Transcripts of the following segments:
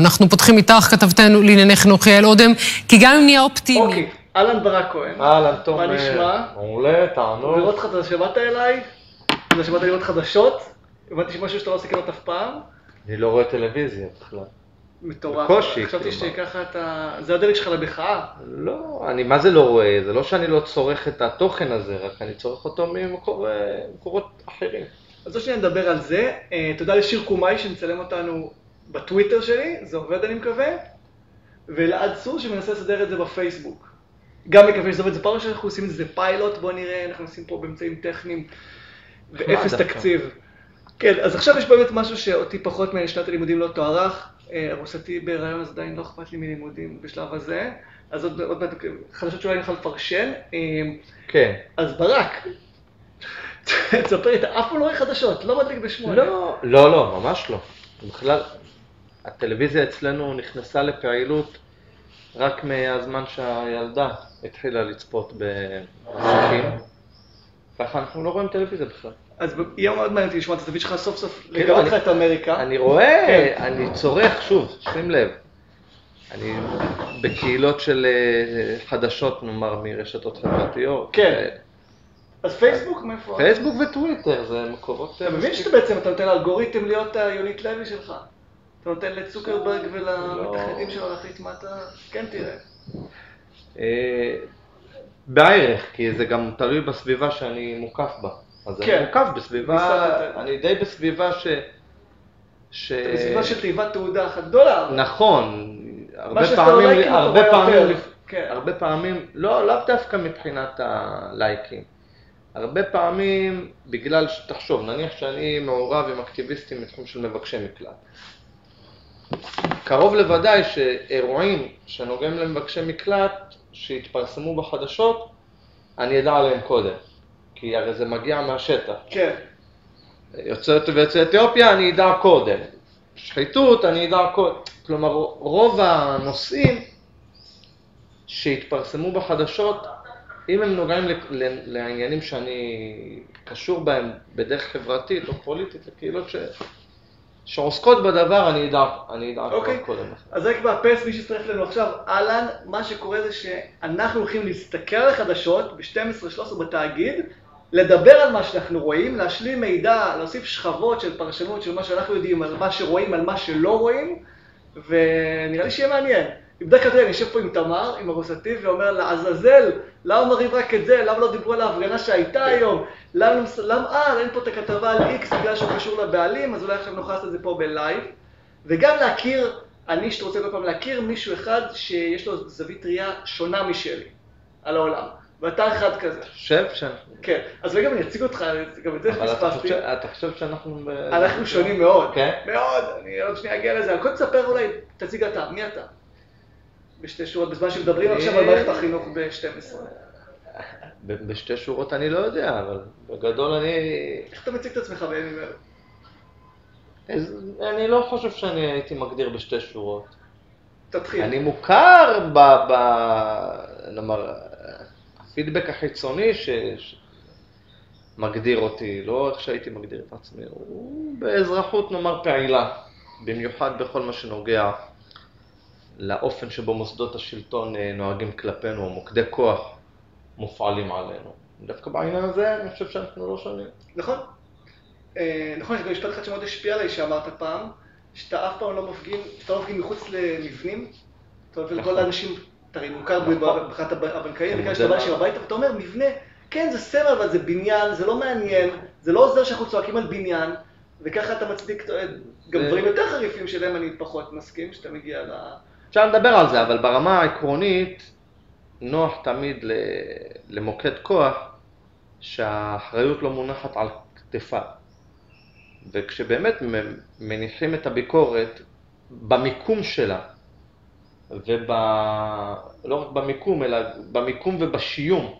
אנחנו פותחים איתך, כתבתנו לענייני חינוך יעל אודם, כי גם אם נהיה אופטימי... אוקיי, אהלן ברק כהן. אהלן, טוב. מה נשמע? מעולה, תענוג. לראות אותך, אתה שמעת אליי? אתה שמעת לראות חדשות? הבנתי שמשהו שאתה לא עושה כמעט אף פעם. אני לא רואה טלוויזיה בכלל. מטורף. בקושי, חשבתי כאילו. שככה אתה... זה הדלק שלך למחאה. לא, אני מה זה לא רואה? זה לא שאני לא צורך את התוכן הזה, רק אני צורך אותו ממקור- אה, ממקורות אחרים. אז עוד שניה נדבר על זה. אה, תודה לשיר קומאי שמצלם אותנו בטוויטר שלי, זה עובד אני מקווה. ולעד צור שמנסה לסדר את זה בפייסבוק. גם מקווה שזה עובד, זה פעם ראשונה שאנחנו עושים את זה, פיילוט, בוא נראה, אנחנו עושים פה באמצעים טכניים ואפס. תקציב. כן, אז עכשיו יש באמת משהו שאותי פחות משנת הלימודים לא תוארך. אה, ארוסתי בהיריון, אז עדיין לא אכפת לי מלימודים בשלב הזה. אז עוד עוד מעט, חדשות שאולי נוכל לפרשן. אה, כן. אז ברק, תספר לי, אתה אף פעם לא רואה חדשות, לא מדליק בשמונה. לא, לא, לא, ממש לא. בכלל, הטלוויזיה אצלנו נכנסה לפעילות רק מהזמן שהילדה התחילה לצפות במסכים. ככה אנחנו לא רואים טלוויזיה בכלל. אז יהיה מאוד מעניין לשמוע את הזווית שלך סוף סוף, כן, לגלות לך את אמריקה. אני רואה, כן. אני צורך, שוב, שים לב, אני בקהילות של אה, חדשות, נאמר, מרשתות חברתיות. כן. אה, אז פייסבוק, מאיפה? פייסבוק וטוויטר זה מקורות... אה, אתה מבין שאתה בעצם, אתה נותן לאלגוריתם להיות היונית לוי שלך. אתה נותן לצוקרברג ולמתכנתים לא. שלו להחליט מה אתה... כן תראה. אה, בערך, כי זה גם תלוי בסביבה שאני מוקף בה. אז כן. אני מוקף בסביבה, בסבבה. אני די בסביבה ש... ש... אתה בסביבה של תיבת תעודה אחת גדולה. נכון, הרבה פעמים, הרבה פעמים, כן. הרבה פעמים, לא, לאו דווקא מבחינת הלייקים. הרבה פעמים, בגלל שתחשוב, נניח שאני מעורב עם אקטיביסטים מתחום של מבקשי מקלט. קרוב לוודאי שאירועים שנוגעים למבקשי מקלט, שהתפרסמו בחדשות, אני אדע עליהם קודם. כי הרי זה מגיע מהשטח. כן. יוצאי ויוצאי אתיופיה אני אדע קודם. שחיתות אני אדע קודם. כלומר, רוב הנושאים שהתפרסמו בחדשות, אם הם נוגעים לעניינים שאני קשור בהם בדרך חברתית או פוליטית, לקהילות ש... שעוסקות בדבר, אני אדע, אני אדע אוקיי. כבר קודם. לכן. אז רק מאפס מי שהצטרף אלינו עכשיו, אהלן, מה שקורה זה שאנחנו הולכים להסתכל על החדשות ב-12-13 בתאגיד, לדבר על מה שאנחנו רואים, להשלים מידע, להוסיף שכבות של פרשנות של מה שאנחנו יודעים, על מה שרואים, על מה שלא רואים, ונראה לי שיהיה מעניין. בדרך כלל, תראה, אני יושב פה עם תמר, עם ארוסתי, ואומר לעזאזל, למה מראים רק את זה? למה לא דיברו על ההפגנה שהייתה היום? למה, למה, אה, אין פה את הכתבה על איקס בגלל שהוא קשור לבעלים, אז אולי עכשיו נוכל לעשות את זה פה בלייב. וגם להכיר, אני שרוצה כל פעם להכיר מישהו אחד שיש לו זווית ראייה שונה משלי על העולם. ואתה אחד כזה. אתה חושב שאנחנו... כן. אז רגע, אני אציג אותך, גם את זה אבל אתה פספסתי. חושב, אתה חושב שאנחנו... אנחנו שונים מאוד. כן? מאוד. אני עוד שנייה אגיע לזה. אבל קודם תספר אולי, תציג אתה. מי אתה? בשתי שורות, בזמן שמדברים עכשיו על מערכת החינוך ב-12. ב- בשתי שורות אני לא יודע, אבל בגדול אני... איך אתה מציג את עצמך בימים? אז אני לא חושב שאני הייתי מגדיר בשתי שורות. תתחיל. אני מוכר ב... ב... נאמר, הפידבק החיצוני ש... שמגדיר אותי, לא איך שהייתי מגדיר את עצמי, הוא באזרחות נאמר פעילה, במיוחד בכל מה שנוגע לאופן שבו מוסדות השלטון אה, נוהגים כלפינו, או מוקדי כוח מופעלים עלינו. דווקא בעניין הזה אני חושב שאנחנו לא שונים. נכון. אה, נכון, יש גם משפט אחד שמאוד השפיע עליי שאמרת פעם, שאתה אף פעם לא מפגין, שאתה לא מפגין מחוץ למבנים. אתה אומר לכל נכון. האנשים, אתה הרי מוכר נכון. מבחינת הב- הבנקאים, וכאלה שאתה בא לשם. הביתה, ואתה אומר, מבנה, כן, זה סמל, אבל זה בניין, זה לא מעניין, זה לא עוזר שאנחנו צועקים על בניין, וככה אתה מצדיק אה, גם דברים יותר חריפים שלהם אני פחות מסכים, שאתה מגיע ל... אפשר לדבר על זה, אבל ברמה העקרונית, נוח תמיד למוקד כוח שהאחריות לא מונחת על כתפיו. וכשבאמת מניחים את הביקורת במיקום שלה, וב... לא רק במיקום, אלא במיקום ובשיום,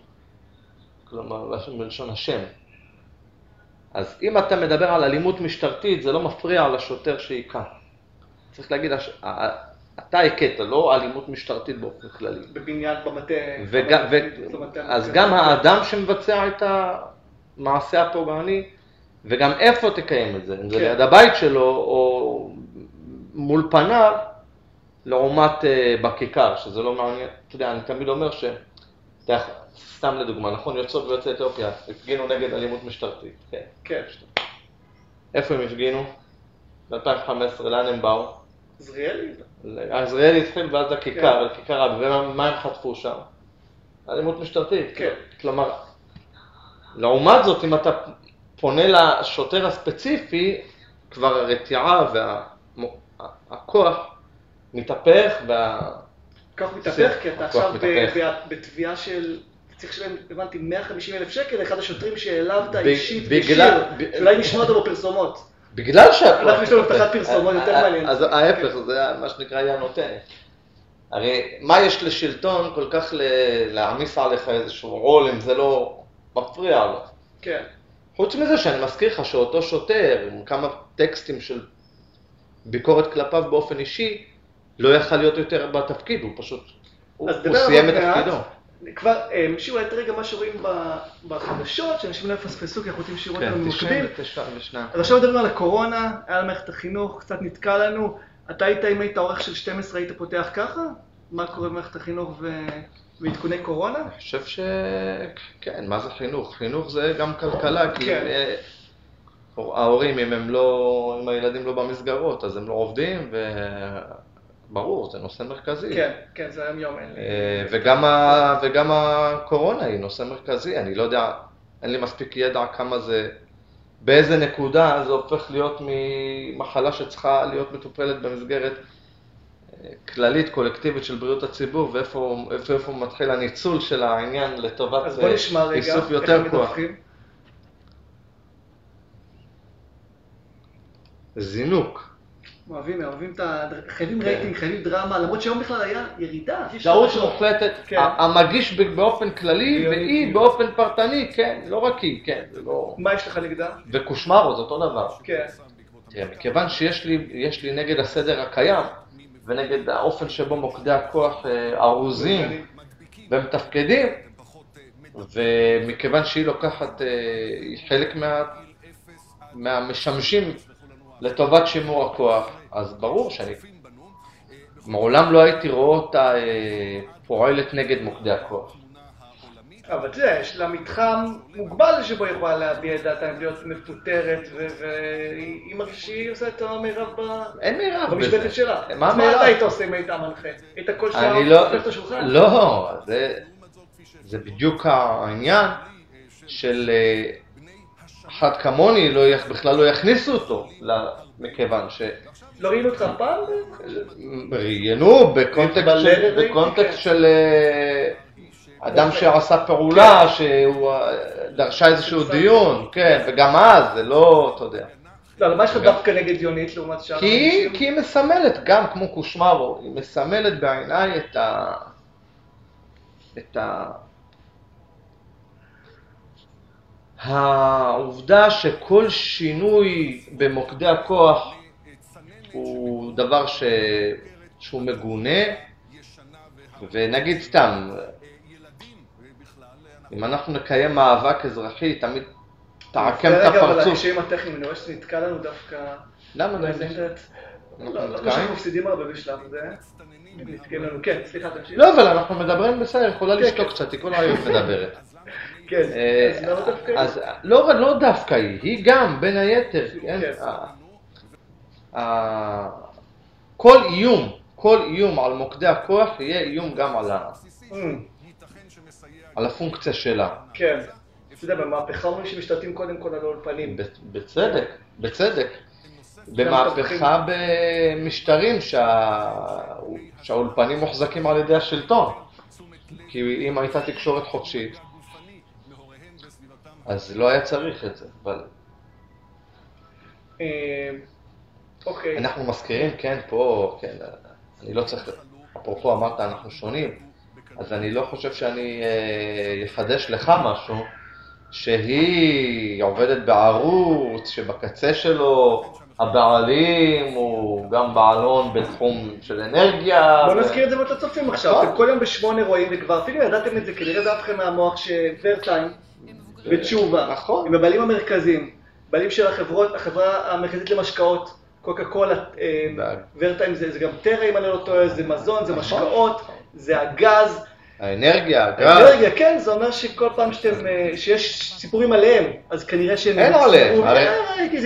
כלומר, בלשון השם. אז אם אתה מדבר על אלימות משטרתית, זה לא מפריע לשוטר שהיכה. צריך להגיד, אתה הכית, לא אלימות משטרתית באופן כללי. בבניין, במטה. וגם, ו... אז גם האדם שמבצע את המעשה הפוגעני, וגם איפה תקיים את זה, אם זה כן. ליד הבית שלו או מול פניו, לעומת אה, בכיכר, שזה לא מעניין, אתה יודע, אני תמיד אומר ש... סתם לדוגמה, נכון, יוצאות ויוצאי אתיופיה הפגינו נגד אלימות משטרתית, כן. כן. איפה הם הפגינו? ב-2015, לאן הם באו? עזריאלי? עזריאלי התחיל ואז לכיכר, כן. לכיכר רבין, ומה הם חטפו שם? אלימות משטרתית. כן. כלומר, לעומת זאת, אם אתה פונה לשוטר הספציפי, כבר הרתיעה והכוח מתהפך, וה... כך מתהפך, כי אתה הכוח עכשיו בתביעה של... צריך לשלם, הבנתי, 150 אלף שקל לאחד השוטרים שהעלבת אישית בגלל- ישיר, ב- שאולי נשמע אותו בפרסומות. בגלל שהכוח... אנחנו יש לנו הבטחת פרסומות יותר מעניין. אז ההפך, זה מה שנקרא היא הנותנת. הרי מה יש לשלטון כל כך להעמיס עליך איזשהו רול אם זה לא מפריע לו? כן. חוץ מזה שאני מזכיר לך שאותו שוטר עם כמה טקסטים של ביקורת כלפיו באופן אישי, לא יכל להיות יותר בתפקיד, הוא פשוט, הוא, סיים את. תפקידו. כבר, אה, שיעור את רגע מה שרואים בחדשות, שאנשים לא יפספסו, כי אנחנו רוצים שיראו אותנו במקביל. 92. אז עכשיו מדברים על הקורונה, היה למערכת החינוך, קצת נתקע לנו. אתה היית, אם היית עורך של 12, היית פותח ככה? מה קורה במערכת החינוך ו... ועדכוני קורונה? אני חושב ש... כן, מה זה חינוך? חינוך זה גם כלכלה, כי כן. אה, ההורים, אם הם לא, אם הילדים לא במסגרות, אז הם לא עובדים, וברור, זה נושא מרכזי. כן, כן, זה היום יום, אין לי. אה, וגם, ה... וגם הקורונה היא נושא מרכזי, אני לא יודע, אין לי מספיק ידע כמה זה, באיזה נקודה זה הופך להיות ממחלה שצריכה להיות מטופלת במסגרת אה, כללית, קולקטיבית של בריאות הציבור, ואיפה איפה, איפה מתחיל הניצול של העניין לטובת אז בוא נשמע רגע, איסוף איך יותר כוח. מדווחים. זינוק. אוהבים, אוהבים את ה... חייבים רייטינג, חייבים דרמה, למרות שהיום בכלל היה ירידה. טעות. מוחלטת, כן. המגיש ב- באופן כללי, והיא באופן פרטני, כן, לא רק היא, כן, זה לא... מה יש לך נגדה? וקושמרו זה אותו דבר. כן. תראה, מכיוון שיש לי, יש לי נגד הסדר הקיים, ונגד האופן שבו מוקדי הכוח אה, ארוזים ומתפקדים, ומכיוון שהיא לוקחת, אה, היא חלק מה, מהמשמשים לטובת שימור הכוח, אז ברור שאני מעולם לא הייתי רואה אותה אה, פועלת נגד מוקדי הכוח. אבל יודע, יש לה מתחם מוגבל שבו היא יכולה להביע את דעתה, להיות מפוטרת, והיא מרגישה שהיא עושה את המרב ב- אין מירב במשבצת בזה. שלה. מה? אתה היית עושה אם היית המנחה? היית כל שעה אני לא, הופך את השולחן? לא, זה, זה בדיוק העניין של אה, אחד כמוני, לא, בכלל לא יכניסו אותו, מכיוון ש... לא ראינו אותך פעם? ראיינו בקונטקסט של, כן. אה, אדם שעשה פעולה, שהוא אה, דרשה איזשהו דיון, כן, וגם אז, זה לא, אתה יודע. לא, אבל מה יש לך דווקא נגד יונית לעומת שאר האנשים? כי היא מסמלת, גם כמו קושמרו, היא מסמלת בעיניי את ה... את ה... העובדה שכל שינוי במוקדי הכוח הוא דבר ש... שהוא מגונה, ונגיד סתם, אם אנחנו נקיים מאבק אזרחי, תמיד תעקם את רגע, אבל הפרצוף. הקשיים הטכניים, אני רואה שזה נתקע לנו דווקא... למה לא? באיזה אינטרנט. אנחנו לא, לא? שאנחנו מפסידים הרבה בשלב לנו, כן, סליחה, תמשיך. לא, אבל אנחנו מדברים בסדר, יכולה כן, לשתוק כן. קצת, היא כל היום מדברת. כן, אה, אז למה דווקא... אז לא לא דווקא היא, היא גם, בין היתר, כן? כל איום, כל איום על מוקדי הכוח יהיה איום גם על ה- אמ, על הפונקציה שלה. כן. אתה יודע, במהפכה אומרים שמשתלטים קודם כל על האולפנים. בצדק, בצדק. במהפכה במשטרים שה- שהאולפנים מוחזקים על ידי השלטון. כי אם הייתה תקשורת חופשית, אז לא היה צריך את זה. אבל אה, אוקיי. אנחנו מזכירים, כן, פה, כן, אני לא צריך, אפרופו אמרת, אנחנו שונים, אז אני לא חושב שאני אה, אחדש לך משהו, שהיא עובדת בערוץ, שבקצה שלו הבעלים הוא גם בעלון בתחום של אנרגיה. בוא ו- נזכיר את זה ואת הצופים עכשיו. נכון. אתם כל יום בשמונה רואים, וכבר אפילו ידעתם את זה, כנראה זה אף מהמוח שוורטיים ותשובה, נכון. הם הבעלים המרכזיים, בעלים של החברות, החברה המרכזית למשקאות, קוקה קולה, אה. ורטיים זה, זה גם טרה אם אני לא טועה, זה מזון, זה נכון. משקאות, זה הגז, האנרגיה, הגז, אנרגיה, כן, זה אומר שכל פעם שאתם, אה, שיש סיפורים עליהם, אז כנראה שהם... אין עליהם, אה,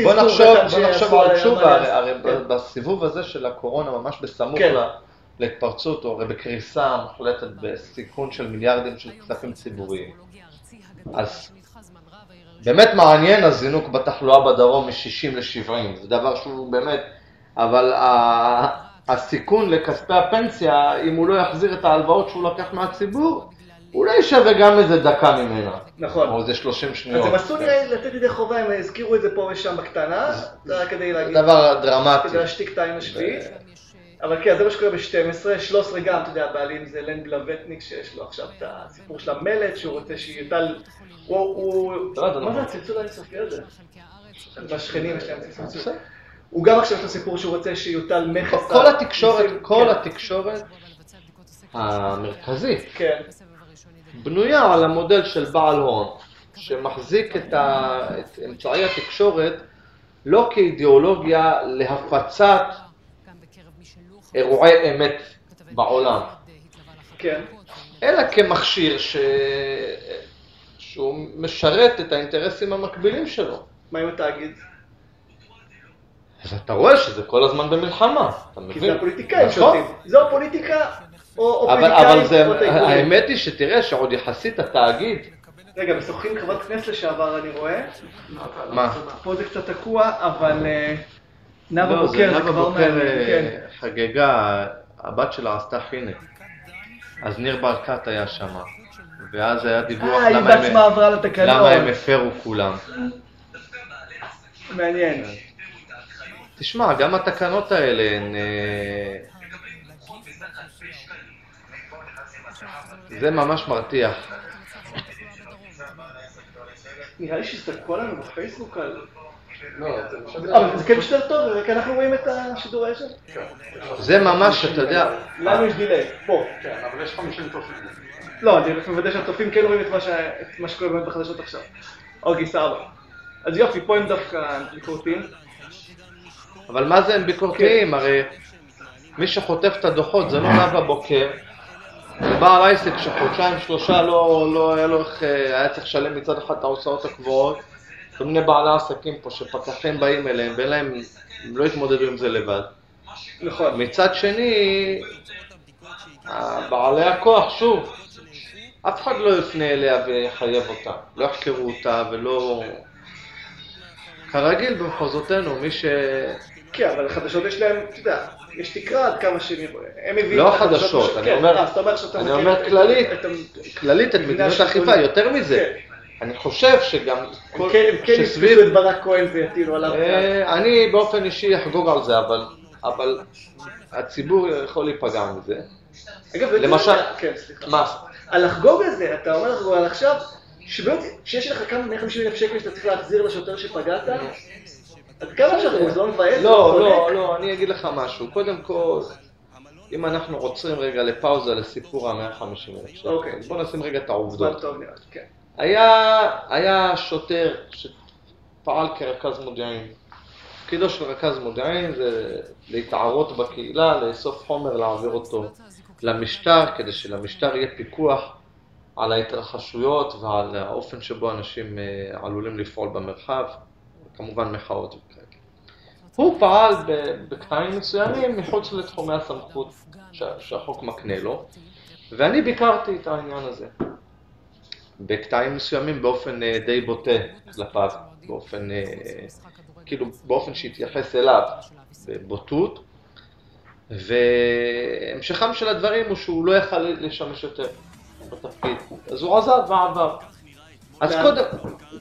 בוא נחשוב, בוא נחשוב על תשובה, הרי, כן. בסיבוב הזה של הקורונה, ממש בסמוך כן. לה- להתפרצות, או הרי בקריסה מוחלטת בסיכון של מיליארדים של כספים ציבוריים. אז באמת מעניין הזינוק בתחלואה בדרום מ-60 ל-70, זה דבר שהוא באמת, אבל ה- הסיכון לכספי הפנסיה, אם הוא לא יחזיר את ההלוואות שהוא לקח מהציבור, אולי שווה גם איזה דקה ממנה. נכון. או איזה 30 אז שניות. הם עשו נראה לתת ידי חובה, הם הזכירו את זה פה ושם בקטנה, זה רק כדי להגיד, דבר דרמטי. כדי להשתיק את העין השביעית. אבל כן, זה מה שקורה ב-12, 13 גם, אתה יודע, הבעלים זה לן בלווטניק, שיש לו עכשיו את הסיפור של המלט, שהוא רוצה שיוטל, הוא, הוא, לא, זה מה נכון. זה הצלצול האינסופי הזה? והשכנים יש להם צלצול. הוא גם עכשיו את הסיפור שהוא רוצה שיוטל מכס. כל התקשורת, כל כן, התקשורת המרכזית כן, בנויה על המודל של בעל הון, שמחזיק. את אמצעי התקשורת לא כאידיאולוגיה להפצת אירועי אמת בעולם, כן. אלא כמכשיר ש... שהוא משרת את האינטרסים המקבילים שלו. מה עם התאגיד? אז אתה רואה שזה כל הזמן במלחמה, אתה מבין? כי זה הפוליטיקאים נכון. שולטים. זו הפוליטיקה, או פוליטיקאים, אבל. האמת היא שתראה שעוד יחסית התאגיד, רגע, משוחחים חברת כנסת לשעבר, אני רואה. מה? פה זה קצת תקוע, אבל אה, נאוה לא, בוקר זה כבר מעניין, אה, כן. חגגה, הבת שלה עשתה חינק. אז ניר ברקת היה שם, ואז היה דיווח אה, היא למה הם- בעצמה עברה לתקנון. למה הם הפרו כולם. מעניין. תשמע, גם התקנות האלה הן... אה, זה ממש מרתיח. נראה לי שהסתכלו עלינו בפייסבוק על... אבל זה כן משדר טוב, כי אנחנו רואים את השידור הישן. זה ממש, אתה יודע, לנו יש דיליי, פה. כן, אבל יש 50 צופים. לא, אני רק מוודא שהצופים כן רואים את מה שקורה באמת בחדשות עכשיו. אוקיי, סבבה. אז יופי, פה הם דווקא ביקורתיים. אבל מה זה הם ביקורתיים? הרי מי שחוטף את הדוחות זה לא נאוה בוקר, זה בעל עסק שחודשיים שלושה לא, לא היה לו איך, אה, היה צריך לשלם מצד אחד את ההוצאות הקבועות, כל מיני בעלי עסקים פה שפקחים באים אליהם ואין להם, הם לא התמודדו עם זה לבד. נכון. מצד שני, בעלי הכוח, שוב, אף אחד לא יפנה אליה ויחייב אותה, לא יחקרו אותה ולא... כרגיל במחוזותינו, מי ש... כן, אבל החדשות יש להם, אתה יודע, יש תקרה עד כמה שהם מביאים לא החדשות החדשות, בש- אני כן, אומר- אה, אני אומר כללית. כללית את מדיניות. האכיפה, יותר מזה. אני חושב שגם הם. כן- הם כן את ברק כהן ויטילו עליו. אה, אני באופן אישי אחגוג על זה, אבל, אבל הציבור יכול להיפגע מזה. אגב, למשל- כן, סליחה. מה? על לחגוג על זה, אתה אומר לחגוג על עכשיו, כשיש לך כמה 150 אלף שקל שאתה צריך להחזיר לשוטר שפגעת, אז כמה לחגוג? זה לא מבאס? לא? לא, לא, אני אגיד לך משהו. קודם כל, אם אנחנו עוצרים רגע לפאוזה לסיפור ה-150 אלף שקל, אוקיי. בוא נשים רגע את העובדות. היה, היה שוטר שפעל כרכז מודיעין. תפקידו של רכז מודיעין זה להתערות בקהילה, לאסוף חומר, להעביר אותו למשטר, כדי שלמשטר יהיה פיקוח על ההתרחשויות ועל האופן שבו אנשים אה, עלולים לפעול במרחב, כמובן מחאות וכאלה. הוא פעל בקטעים מסוימים מחוץ לתחומי הסמכות שה- שהחוק מקנה לו, ואני ביקרתי את העניין הזה. בקטעים מסוימים באופן אה, די בוטה כלפיו, באופן, אה, כאילו באופן שהתייחס אליו בבוטות, והמשכם של הדברים הוא שהוא לא יכל לשמש יותר בתפקיד, אז הוא עזב ועבר. אז לאן? קודם,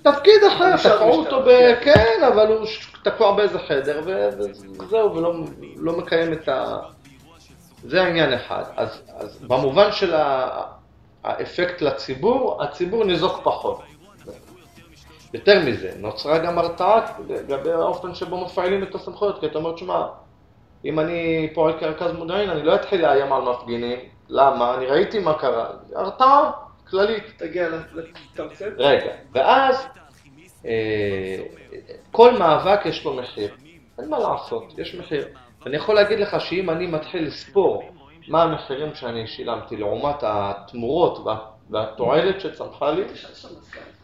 תפקיד אחר, תקעו אותו ב... כן, אבל הוא תקוע באיזה חדר וזהו, ולא לא מקיים את ה... זה העניין אחד. אז, במובן של האפקט לציבור, הציבור ניזוק פחות. יותר מזה, נוצרה גם הרתעה לגבי האופן שבו מפעילים את הסמכויות, כי אתה אומר, תשמע, אם אני פועל כרכז מודיעין, אני לא אתחיל לאיים על מפגינים. למה? אני ראיתי מה קרה. הרתעה כללית. תגיע לתמצת. רגע, ואז אה, כל מאבק יש לו מחיר. אין מה לעשות, יש מחיר. אני יכול להגיד לך שאם אני מתחיל לספור מה המחירים שאני שילמתי לעומת התמורות וה- והתועלת שצמחה לי,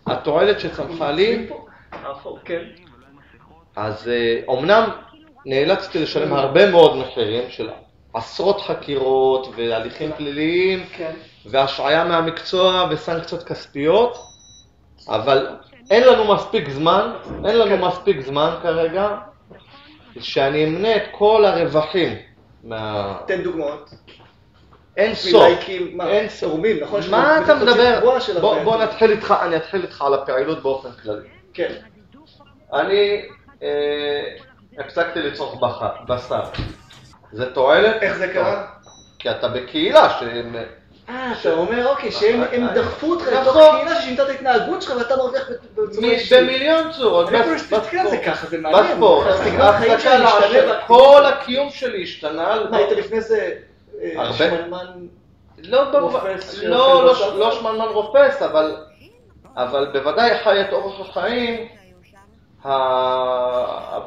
התועלת שצמחה לי, כן. אז אה, אומנם נאלצתי לשלם הרבה מאוד מחירים של עשרות חקירות והליכים פליליים כן. והשעיה מהמקצוע וסנקציות כספיות, אבל אין לנו מספיק זמן, אין לנו מספיק זמן כרגע שאני אמנה את כל הרווחים מה... תן דוגמאות. אין סוף, אין סוף. תורמים, נכון? מה אתה מדבר? בוא, נתחיל איתך, אני אתחיל איתך על הפעילות באופן כללי. כן. אני אה, הפסקתי לצרוך בשר. זה תועלת? איך זה קרה? כי אתה בקהילה שהם... אה, אתה אומר, אוקיי, שהם הם דחפו אותך לתוך נכון. קהילה ששינתה את ההתנהגות שלך ואתה מרוויח בצורה אישית. במיליון צורות. אני להסתכל על זה. ככה, זה מעניין. בספורט. שלי. והאקטיביזם כל. הקיום שלי השתנה. מה, היית לפני זה אה. שמנמן? לא, רופס לא, לא? לא שמנמן רופס, אבל, בוודאי חי את אורח החיים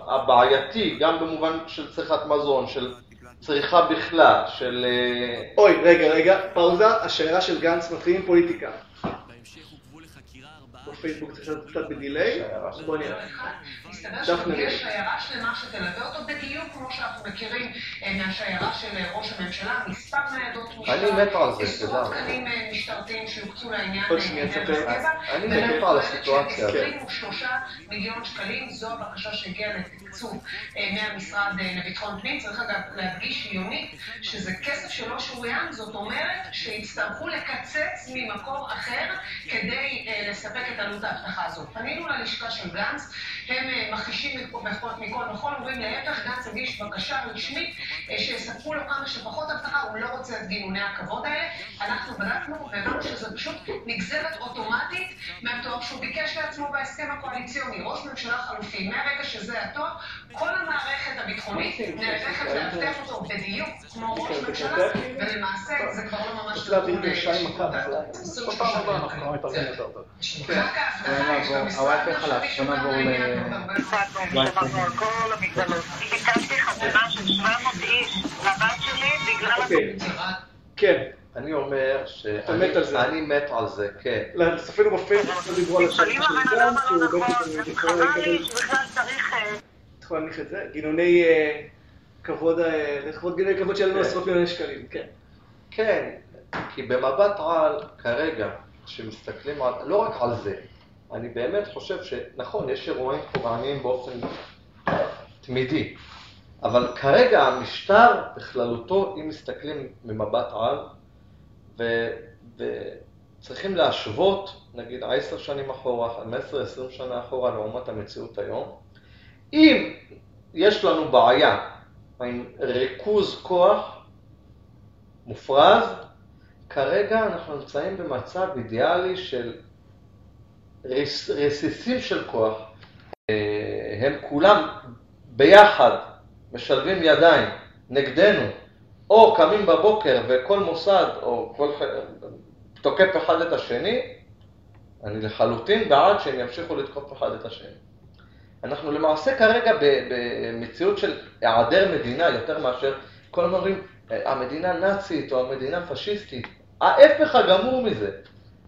הבעייתי, גם במובן של צריכת מזון, של צריכה בכלל, של... אה, אוי, רגע, רגע, פאוזה, השיירה של גנץ מתחיל עם פוליטיקה. בפייסבוק זה קצת קצת בדיליי, בוא נראה. מסתבר שיש. שיירה שלמה שתלווה אותו בדיוק כמו שאנחנו מכירים אה, מהשיירה של אה, ראש הממשלה, מספר ניידות משטרה, אני מת על זה, עשרות. תקנים אה, משטרתיים שיוקצו לעניין עוד שנייה, תספר. אני מת על הסיטואציה הזאת. 23 מיליון שקלים, זו הבקשה שהגיעה לתקצוב מהמשרד לביטחון פנים. צריך אגב להדגיש יונית שזה כסף שלא שוריין, זאת אומרת שיצטרכו לקצץ ממקור אחר כדי לספק את עלות האבטחה הזאת. פנינו ללשכה של גנץ, הם אה, מכחישים מכל מכל וכל, אומרים להפך, גנץ הגיש בקשה רשמית אה, שיספקו לו כמה שפחות אבטחה, הוא לא רוצה את גינוני הכבוד האלה. אנחנו בדקנו והבנו שזה פשוט נגזרת אוטומטית מהתואר שהוא ביקש לעצמו בהסכם הקואליציוני. ראש ממשלה חלופי, מהרגע שזה התואר, כל המערכת הביטחונית נערכת לאבטח אותו בדיוק כמו ראש ממשלה, ולמעשה זה כבר לא ממש צריך להבין. כל פעם הבאה אנחנו יותר טוב. רק האבטחה יש במשרד, הוואי-פיי חלש, בוא נעבור ל- דיברנו על כל המגבלות. ביקשתי חתונה של 700 איש לבת שלי בגלל... כן. אני אומר. שאני מת על זה, כן. לצופינו בפייסבוק לא דיברו על לפעמים של הלא שהוא נכון, בעצם יכול לקבל, לי שבכלל צריך... אה, יכול להניח את זה, גינוני כבוד, לכבוד גינוני כבוד שלנו. עשרות מיליוני שקלים, כן. כן, כי במבט על, כרגע, כשמסתכלים על, לא רק על זה, אני באמת חושב שנכון, יש אירועים פוגעניים באופן תמידי, אבל כרגע המשטר בכללותו, אם מסתכלים ממבט על, ו, וצריכים להשוות, נגיד עשר שנים אחורה, 15-20 שנה אחורה, לעומת המציאות היום, אם יש לנו בעיה עם ריכוז כוח מופרז, כרגע אנחנו נמצאים במצב אידיאלי של רס, רסיסים של כוח. אה, הם כולם ביחד משלבים ידיים נגדנו, או קמים בבוקר וכל מוסד או כל תוקף אחד את השני, אני לחלוטין בעד שהם ימשיכו לתקוף אחד את השני. אנחנו למעשה כרגע במציאות של היעדר מדינה יותר מאשר, כל הזמן אומרים, "אה, המדינה נאצית או המדינה פשיסטית. ההפך הגמור מזה.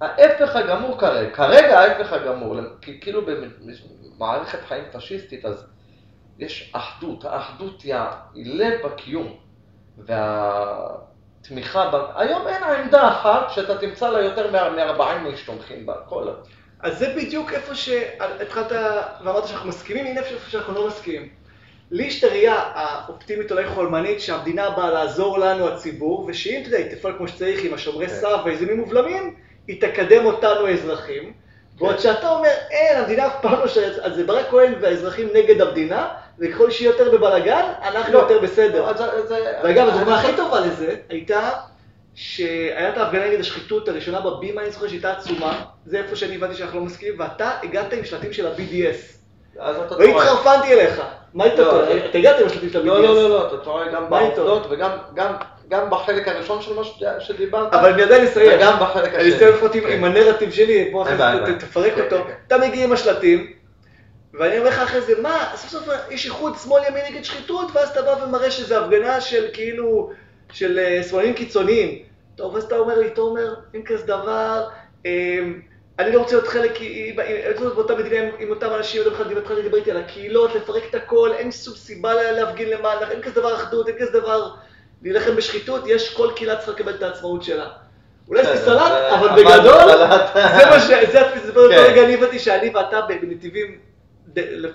ההפך הגמור כרגע, כרגע ההפך הגמור, כאילו במערכת חיים פשיסטית אז יש אחדות, האחדות היא לב הקיום והתמיכה, ב... היום אין עמדה אחת שאתה תמצא לה יותר מ-40 איש תומכים בה, כל. אז זה בדיוק איפה שהתחלת ואמרת שאנחנו מסכימים, הנה איפה שאנחנו לא מסכימים. לי יש את הראייה האופטימית אולי חולמנית שהמדינה באה לעזור לנו הציבור, ושאם אתה יודע, היא תפעל כמו שצריך עם השומרי כן. סף והאיזונים מובלמים, היא תקדם אותנו האזרחים. ועוד שאתה אומר, אין, המדינה אף פעם לא שייכת, אז זה ברק כהן והאזרחים נגד המדינה, וככל שיהיה יותר בבלאגן, אנחנו לא. יותר בסדר. אז זה- ואגב, אני- הדוגמה הכי טובה לזה הייתה שהיה את ההפגנה נגד השחיתות הראשונה בבימה, אני זוכר שהייתה עצומה, זה איפה שאני הבנתי שאנחנו לא מסכימים, ואתה הגעת עם שלטים של ה-BDS. והתחרפנתי אליך. מה היית לא? זה- אתה הגעת עם השלטים של ה-BDS. לא, לא, לא, לא, אתה טועה גם? בעובדות וגם גם, גם בחלק הראשון של מה שדיברת. אבל אני עדיין אסיים. וגם בחלק אני השני. אסיים לפחות עם-. עם הנרטיב שלי, בוא. תפרק כן, אותו. אתה מגיע עם השלטים, ואני אומר לך אחרי זה, מה, סוף סוף יש איחוד שמאל ימין נגד שחיתות, ואז אתה בא ומראה שזו הפגנה של כאילו, של אה, שמאלנים קיצוניים. טוב, אז אתה אומר לי, תומר, אין כזה דבר, אמ, אני לא רוצה להיות חלק, אני באותה מדינה עם- אותם אנשים, עוד אחד דיבר דיבר איתי על הקהילות, לפרק את הכל, אין שום סיבה לה- להפגין למעלה, אין כזה דבר אחדות, אין כזה דבר להילחם בשחיתות, יש, כל קהילה צריכה לקבל את העצמאות שלה. אולי זה בסדר, סלט, אבל בגדול. זה מה ש... זה התפיסה, באותו כן. אני הבנתי שאני ואתה בנתיבים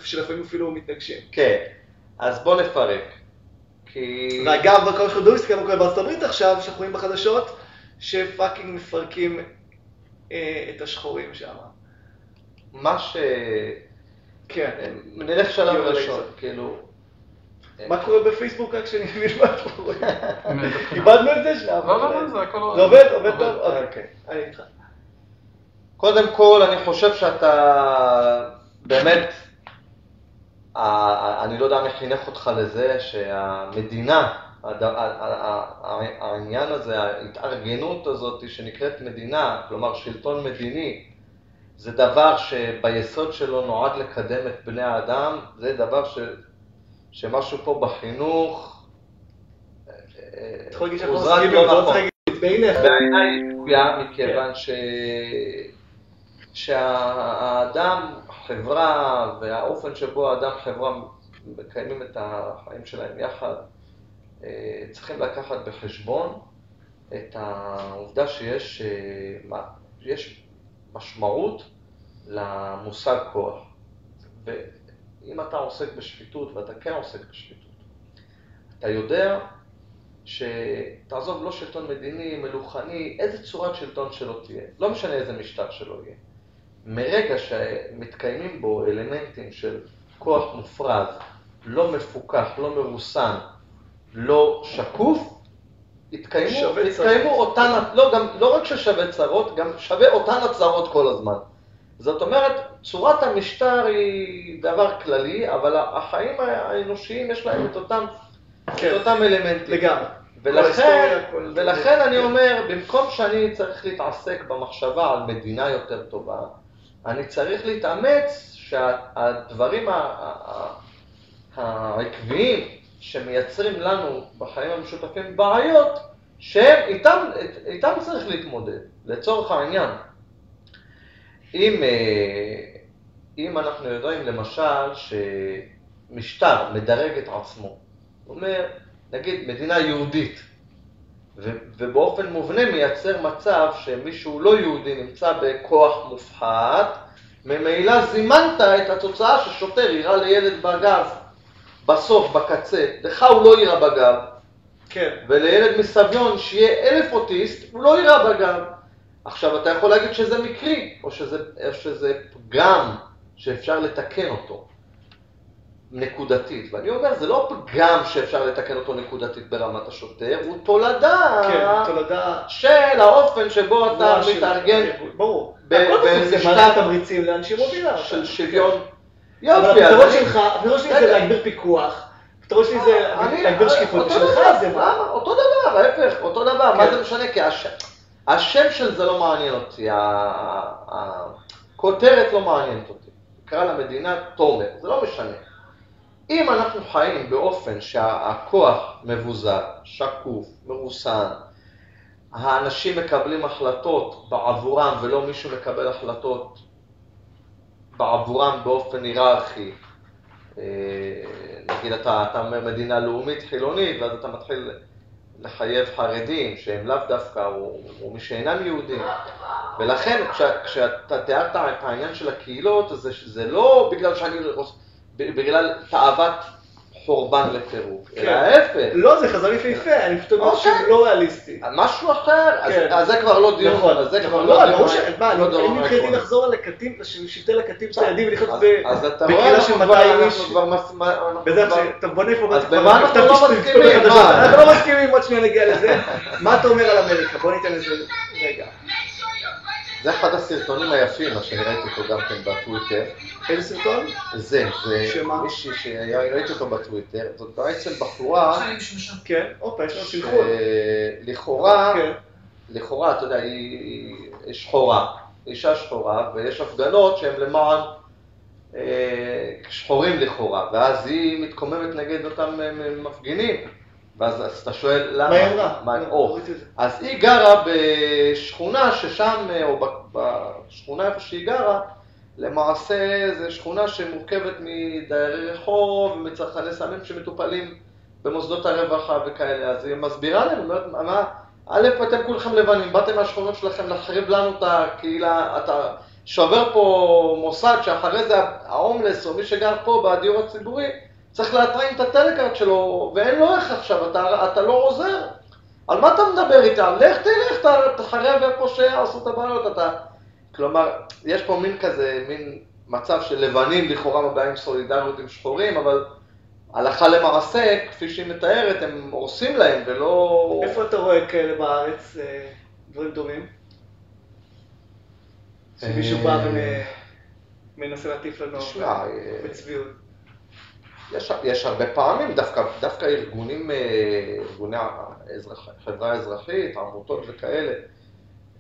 שלפעמים אפילו מתנגשים. כן, אז בוא נפרק. כי... ואגב, בכל לא מסתכל מה קורה בארצות הברית עכשיו, שאנחנו רואים בחדשות, שפאקינג מפרקים את השחורים שם. מה ש... כן. נלך שלב ראשון. כאילו... מה קורה בפייסבוק רק שאני מבין מה קורה? איבדנו את זה שנייה. לא, לא, לא, זה הכל... זה עובד? עובד טוב? אוקיי, אני איתך. קודם כל, אני חושב שאתה באמת, אני לא יודע מי חינך אותך לזה, שהמדינה, העניין הזה, ההתארגנות הזאת שנקראת מדינה, כלומר שלטון מדיני, זה דבר שביסוד שלו נועד לקדם את בני האדם, זה דבר ש, שמשהו פה בחינוך, מסכימים, לא נכון. בעיניי שגויה מכיוון ש... שהאדם, החברה והאופן שבו האדם, חברה מקיימים את החיים שלהם יחד, צריכים לקחת בחשבון את העובדה שיש אה, יש משמעות למושג כוח. ואם אתה עוסק בשפיטות, ואתה כן עוסק בשפיטות, אתה יודע שתעזוב לא שלטון מדיני, מלוכני, איזה צורת שלטון שלא תהיה, לא משנה איזה משטר שלא יהיה. מרגע שמתקיימים בו אלמנטים של כוח מופרז, לא מפוקח, לא מרוסן, לא שקוף, יתקיימו צרות. אותן, לא, גם, לא רק ששווה צרות, גם שווה אותן הצרות כל הזמן. זאת אומרת, צורת המשטר היא דבר כללי, אבל החיים האנושיים יש להם את אותם, כן. את אותם אלמנטים. לגמרי. כל ולכן, כל- ולכן אני כן. אומר, במקום שאני צריך להתעסק במחשבה על מדינה יותר טובה, אני צריך להתאמץ שהדברים ה- ה- העקביים שמייצרים לנו בחיים המשותפים בעיות, שהם איתם, איתם צריך להתמודד, לצורך העניין. אם, אה, אם אנחנו יודעים למשל שמשטר מדרג את עצמו, אומר, נגיד מדינה יהודית, ו- ובאופן מובנה מייצר מצב שמישהו לא יהודי נמצא בכוח מופחת, ממילא זימנת את התוצאה ששוטר יירה לילד בגב, בסוף, בקצה, לך הוא לא יירה בגב, כן. ולילד מסביון שיהיה אלף אוטיסט, הוא לא יירה בגב. עכשיו, אתה יכול להגיד שזה מקרי, או שזה, או שזה פגם שאפשר לתקן אותו נקודתית. ואני אומר, זה לא פגם שאפשר לתקן אותו נקודתית ברמת השוטר, הוא תולדה כן, תולדה. של האופן שבו אתה של מתארגן. ברור. בסוף זה במשטר- תמריצים לאנשים מובילה. של שוויון. כן. אבל יופי, הפתרון שלך, הפתרון שלי זה. להגביר פיקוח. הפתרון שלי זה אני- להגביר שקיפות. אותו שלך זה מה? אותו דבר, ההפך, אותו דבר, מה כן. זה משנה? כי הש- השם של זה לא מעניין אותי, הכותרת לא מעניינת אותי. נקרא למדינה תומר, זה לא משנה. אם אנחנו חיים באופן שהכוח מבוזר, שקוף, מרוסן, האנשים מקבלים החלטות בעבורם ולא מישהו מקבל החלטות בעבורם באופן היררכי, אה, נגיד אתה, אתה אומר מדינה לאומית חילונית, ואז אתה מתחיל לחייב חרדים, שהם לאו דווקא, או, או מי שאינם יהודים. ולכן, כשה, כשאתה תיארת את העניין של הקהילות, זה, זה לא בגלל שאני, בגלל תאוות חורבן לפירוק, אלא כן. ההפך. לא, זה חזון יפהפה, אני פשוט אומר אוקיי. שהוא לא ריאליסטי. משהו אחר, אז, כן. אז זה כבר לא דיון, נכון, אז זה כבר נכון. לא לא, דיון. מה, לא אני אני מבחינתי עקרוני. לחזור על לקטים, לשבטי לקטים של הילדים ולחיות אז- אז אתה רואה, בקהילה של אנחנו 200 כבר- איש. כבר מס- מה- אנחנו בזה בוא נפרוט. אז במה אנחנו לא מסכימים? אנחנו? לא מסכימים, עוד שניה נגיע לזה. מה אתה אומר על אמריקה? בוא ניתן לזה רגע. זה אחד הסרטונים היפים, מה שראיתי אותו גם כן בטוויטר. איזה סרטון? זה, זה שמה? מישהי שראיתי אותו בטוויטר, זאת בעצם בחורה. כן, הופה, יש לנו סנכרון. שלכאורה, כן. לכאורה, אתה יודע, היא היא שחורה, אישה שחורה, ויש הפגנות שהן למען אה, שחורים לכאורה, ואז היא מתקוממת נגד אותם אה, מפגינים. ואז אז אתה שואל למה? מה היא אמרה? מה- לא, או, זה. אז היא גרה בשכונה ששם, אה, או בשכונה איפה שהיא גרה, למעשה זו שכונה שמורכבת מדיירי רחוב ומצרכני סמים שמטופלים במוסדות הרווחה וכאלה. אז היא מסבירה להם, אומרת, מה, א', אתם כולכם לבנים, באתם מהשכונות שלכם להחריב לנו את הקהילה, אתה שובר פה מוסד שאחרי זה ההומלס או מי שגר פה בדיור הציבורי צריך להטרים את הטלקארט שלו, ואין לו איך עכשיו, אתה, אתה לא עוזר. על מה אתה מדבר איתם? לך תלך, תחרב איפה שעשו את הבעיות, אתה... כלומר, יש פה מין כזה, מין מצב של לבנים לכאורה מביעים סולידריות עם שחורים, אבל הלכה למעשה, כפי שהיא מתארת, הם הורסים להם ולא... איפה אתה רואה כאלה בארץ, אה, דברים דומים? שמישהו אה, בא ומנסה להטיף לנו אה, בצביעות. יש, יש הרבה פעמים, דווקא, דווקא ארגונים, אה, ארגוני האזרח, חברה אזרחית, עמותות וכאלה,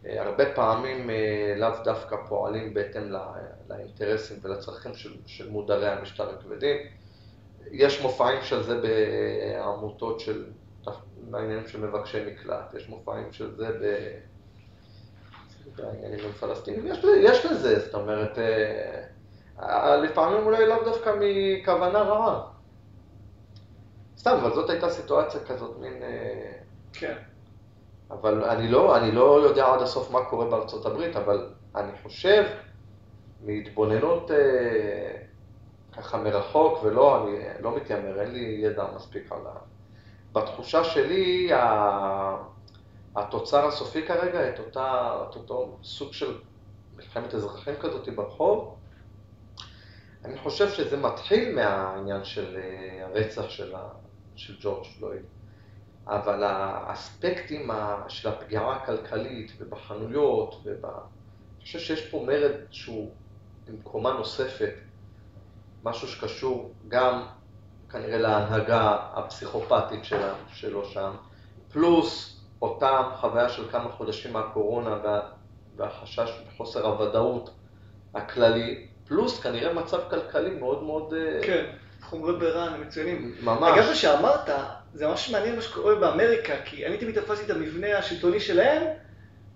אה, הרבה פעמים אה, לאו דווקא פועלים בהתאם לא- לאינטרסים ולצרכים של, של מודרי המשטר הכבדים. יש מופעים של זה בעמותות של, בעניינים של מבקשי מקלט, יש מופעים של זה ב... בעניינים עם פלסטינים, יש, יש לזה, זאת אומרת, לפעמים אולי לאו דווקא מכוונה רעה. סתם, אבל זאת הייתה סיטואציה כזאת, מין... אה, כן. אבל אני לא, אני לא יודע עד הסוף מה קורה בארצות הברית, אבל אני חושב, מהתבוננות אה, ככה מרחוק, ולא, אני לא מתיימר, אין לי ידע מספיק על ה... בתחושה שלי, ה... התוצר הסופי כרגע, את, אותה, את אותו סוג של מלחמת אזרחים כזאת ברחוב, אני חושב שזה מתחיל מהעניין של אה, הרצח של, ה... של ג'ורג' פלויד. אבל האספקטים של הפגיעה הכלכלית ובחנויות, וב... אני חושב שיש פה מרד שהוא עם קומה נוספת, משהו שקשור גם כנראה להנהגה הפסיכופתית שלה, שלו שם, פלוס אותה חוויה של כמה חודשים מהקורונה וה... והחשש וחוסר הוודאות הכללי, פלוס כנראה מצב כלכלי מאוד מאוד... אה, כן, חומרי בעירה הם מצוינים. ממש. אגב, מה שאמרת, זה ממש מעניין מה שקורה באמריקה, כי אני תמיד תפסתי את המבנה השלטוני שלהם,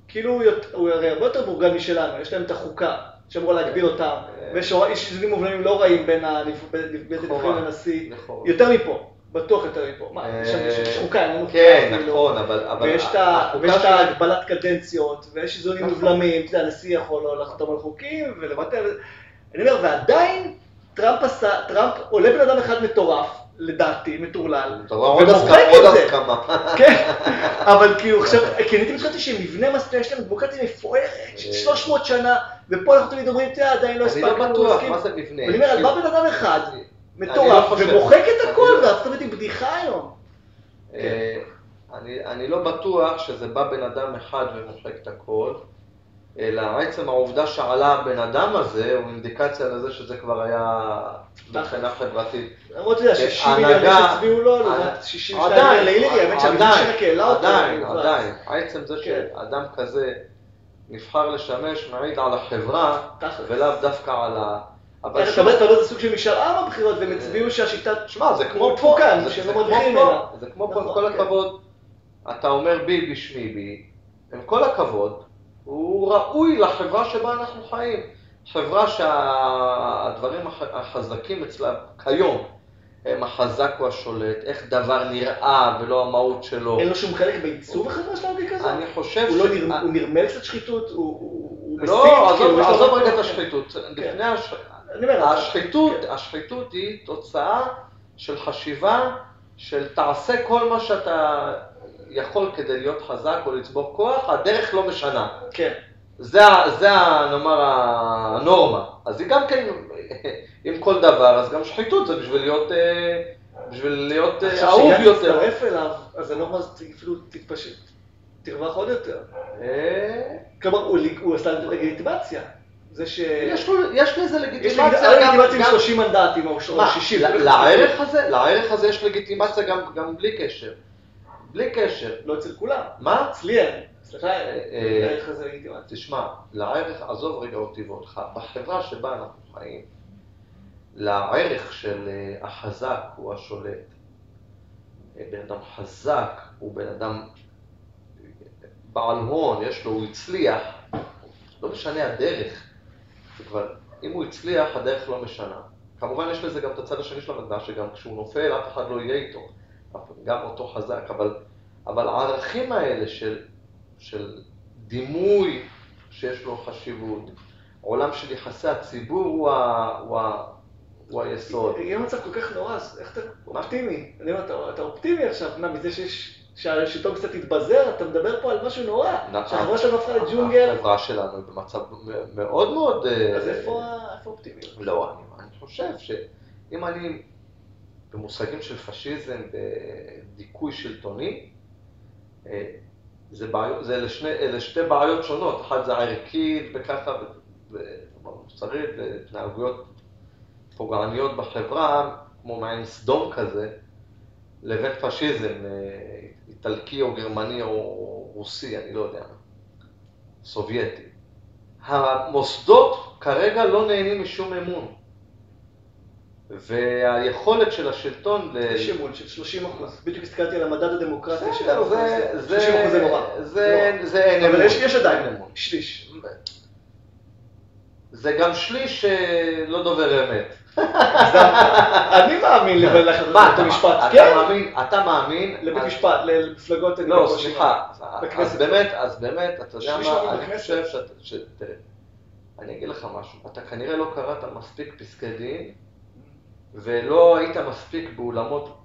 כאילו הוא הרי הרבה יותר מאורגן משלנו, יש להם את החוקה, שאמורה להגביל אותם, ויש הורא- יש איזונים מובלמים לא רעים בין הנבחרים לנשיא. יותר מפה, בטוח יותר מפה. מה, יש אה, יש חוקה, אין לנו חוקה, כן. נכון, אבל... ויש את ויש ההגבלת קדנציות, ויש איזונים נכון. מובלמים, אתה יודע, הנשיא יכול לא לחתום על חוקים ולבטל. אני אומר, ועדיין טראמפ עשה, טראמפ עולה בן אדם אחד מטורף, לדעתי, מטורלל, עוד ומוחק הסכמה, עוד את זה. הסכמה. כן, אבל כאילו עכשיו, כי אני תמיד חשבתי שמבנה מספיק, יש להם דמוקרטיה מפוארת של 300 שנה, ופה אנחנו תמיד אומרים, תראה, עדיין לא אני לא הספקנו, בטוח, מסכים." מה זה מבנה? ואני אומר, בא בן אדם אחד, אני מטורף, לא חושב. ומוחק את אני הכל, לא- וארצות הברית עם בדיחה היום. אה, אני, אני לא בטוח שזה בא בן אדם אחד ומוחק את הכל, אלא עצם העובדה שעלה הבן אדם הזה הוא אינדיקציה לזה שזה כבר היה מבחינה חברתית. למרות יודע, 60 מיליון הצביעו לו, לעומת 62 מיליון להילרי, האמת שהמדינה שרק העלה אותו. עדיין, עדיין. עצם זה כן. שאדם כזה נבחר לשמש מעיד על החברה. ולאו דווקא על ה... אבל אתה שוב, מקבל אתה לא זה סוג של משאל עם הבחירות, והם הצביעו שהשיטה... שמע, זה כמו פה, תפוקן, זה- לא כמו פה, ממנה. זה כמו פה, עם נכון, כל כן. הכבוד, אתה אומר בי בשמי בי, עם כל הכבוד, הוא ראוי לחברה שבה אנחנו חיים. חברה שהדברים הח- החזקים אצלה כיום הם החזק הוא השולט, איך דבר נראה ולא המהות שלו. אין לו שום חלק בעיצוב החברה של המדינה כזאת? אני חושב הוא לא ש- נר- הוא נרמל קצת שחיתות? הוא- הוא? לא, עזוב- כאילו, עזוב רגע את השחיתות. לפני הש... השחיתות, כן. השחיתות היא תוצאה של חשיבה של תעשה כל מה שאתה יכול כדי להיות חזק או לצבור כוח, הדרך לא משנה. כן. זה, זה נאמר הנורמה. אז היא גם כן, עם כל דבר, אז גם שחיתות זה בשביל להיות, אה, בשביל להיות אה, עכשיו אהוב יותר. יצטרף אליו, אז הנורמה הזאת אפילו תתפשט, תרווח עוד יותר. אה, כלומר, הוא עשה לגיטימציה. זה ש... יש לזה יש לגיטימציה. לגיטימציה עם גם- 30 מנדטים או מה, 60. ל- לערך הזה, יש לגיטימציה גם בלי קשר. בלי קשר. לא אצל כולם. מה? אצלי אין. סליחה, אה, הערך הזה לגיטימציה. תשמע, לערך, עזוב רגע אותי ואותך, בחברה שבה אנחנו חיים, לערך של אה, החזק הוא השולט. אה, בן אדם חזק הוא בן אדם בעל הון, יש לו, הוא הצליח, לא משנה הדרך. זה כבר, אם הוא הצליח, הדרך לא משנה. כמובן יש לזה גם את הצד השני של המטבע, שגם כשהוא נופל, אף אחד לא יהיה איתו. גם אותו חזק, אבל, אבל הערכים האלה של, של דימוי שיש לו חשיבות, עולם של יחסי הציבור הוא, ה, הוא, ה, הוא היסוד. אם המצב כל כך נורא, אז איך אתה אופטימי? אני אומר, אתה, אתה אופטימי עכשיו, מה, מזה שיש... שהשלטון קצת התבזר, אתה מדבר פה על משהו נורא. שהחברה שלנו הפכה לג'ונגל. החברה שלנו במצב מאוד מאוד... אז איפה האופטימיות? לא, אני חושב שאם אני במושגים של פשיזם, בדיכוי שלטוני, אה, זה, בעיות, זה אלה, שני, אלה שתי בעיות שונות, אחת זה ערכית וככה, מוסרית, והתנהגויות פוגעניות בחברה, כמו מעין סדום כזה, לבין פשיזם, אה, איטלקי או גרמני או רוסי, אני לא יודע, סובייטי. המוסדות כרגע לא נהנים משום אמון. והיכולת של השלטון... יש אמון של 30 אחוז. בדיוק הסתכלתי על המדד הדמוקרטי של זה, 30 אחוז זה נורא. זה אין אמון. אבל יש עדיין אמון, שליש. זה גם שליש לא דובר אמת. אני מאמין לבית המשפט, כן? אתה מאמין? לבית משפט, למפלגות... לא, סליחה. אז באמת, אז באמת, אתה יודע מה, אני חושב שאתה... תראה, אני אגיד לך משהו, אתה כנראה לא קראת מספיק פסקי דין, ולא היית מספיק באולמות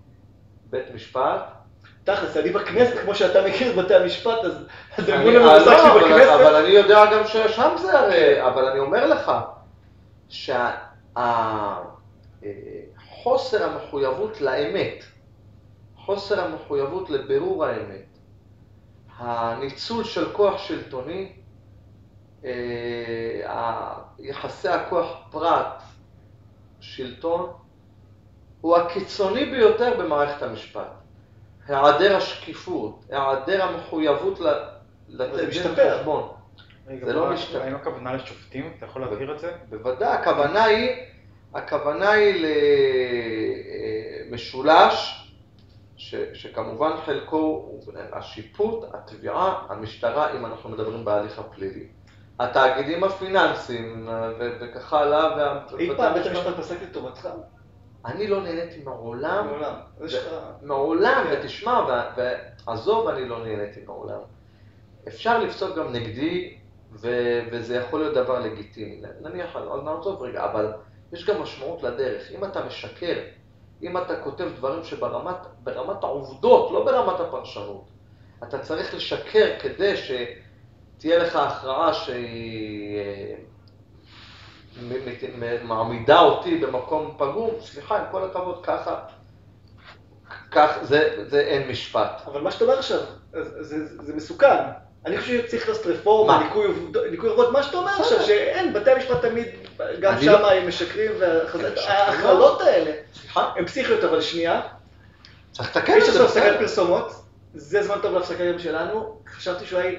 בית משפט. תכלס, אני בכנסת, כמו שאתה מכיר את בתי המשפט, אז אמון המושג שלי בכנסת. אבל אני יודע גם ששם זה הרי, אבל אני אומר לך, שחוסר המחויבות לאמת, חוסר המחויבות לבירור האמת, הניצול של כוח שלטוני, יחסי הכוח פרט, שלטון, הוא הקיצוני ביותר במערכת המשפט. היעדר השקיפות, היעדר המחויבות לתת חשבון. זה לא משתנה. האם הכוונה לשופטים? אתה יכול להבהיר את זה? בוודאי, הכוונה היא, הכוונה היא למשולש, ש, שכמובן חלקו הוא השיפוט, התביעה, המשטרה, אם אנחנו מדברים בהליך הפלילי. התאגידים הפיננסיים וכך הלאה. אי פעם בית המשפט פסק לטובתך? אני לא נהניתי מעולם. מעולם. מעולם, ותשמע, ועזוב, אני לא נהניתי מעולם. אפשר לפסוק גם נגדי, וזה יכול להיות דבר לגיטימי. נניח, אז נעזוב רגע, אבל יש גם משמעות לדרך. אם אתה משקר, אם אתה כותב דברים שברמת העובדות, לא ברמת הפרשנות, אתה צריך לשקר כדי שתהיה לך הכרעה שהיא מעמידה אותי במקום פגום, סליחה, עם כל הכבוד, ככה, כך, זה, זה אין משפט. אבל מה שאתה אומר עכשיו, זה, זה, זה מסוכן. אני חושב שצריך לעשות רפורמה, ניקוי אורוות, מה שאתה אומר עכשיו, שאין, בתי המשפט תמיד, גם שם לא- הם משקרים, וההכללות האלה, הן פסיכיות, אבל שנייה. צריך לתקן את זה. יש לנו הפסקת פרסומות, זה זמן טוב להפסקה היום שלנו. חשבתי שאולי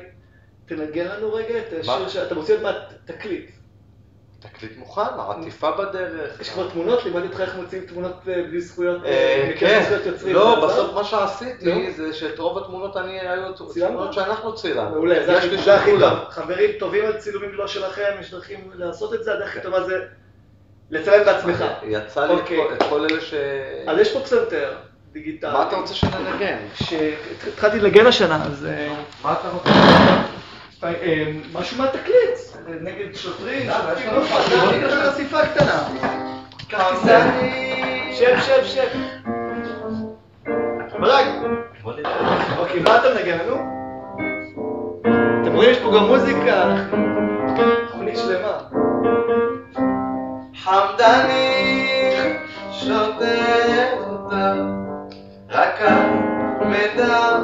תנגן לנו רגע את השיר שאתה מוציא עוד מעט תקליט. תקליט מוכן, עטיפה בדרך. יש כבר תמונות? לימדתי אותך איך מוציאים תמונות בלי זכויות יוצרים. לא, בסוף מה שעשיתי זה שאת רוב התמונות אני, היו תמונות שאנחנו צילמנו. מעולה, זה הכי טוב. חברים טובים על צילומים לא שלכם, יש דרכים לעשות את זה, הדרך הכי טובה זה לצלם בעצמך. יצא לי את כל אלה ש... אז יש פה פסנתר. דיגיטלי. מה אתה רוצה שננגן? שהתחלתי לנגן השנה, אז... מה אתה רוצה? משהו מהתקליט, נגד שוטרים, לא חשבתי כזה חשיפה קטנה. שב, שב, שב. ברק. אוקיי, מה אתה מנגן לנו? אתם רואים, יש פה גם מוזיקה, תוכנית שלמה. חמדני שוטר אותה, רק המידע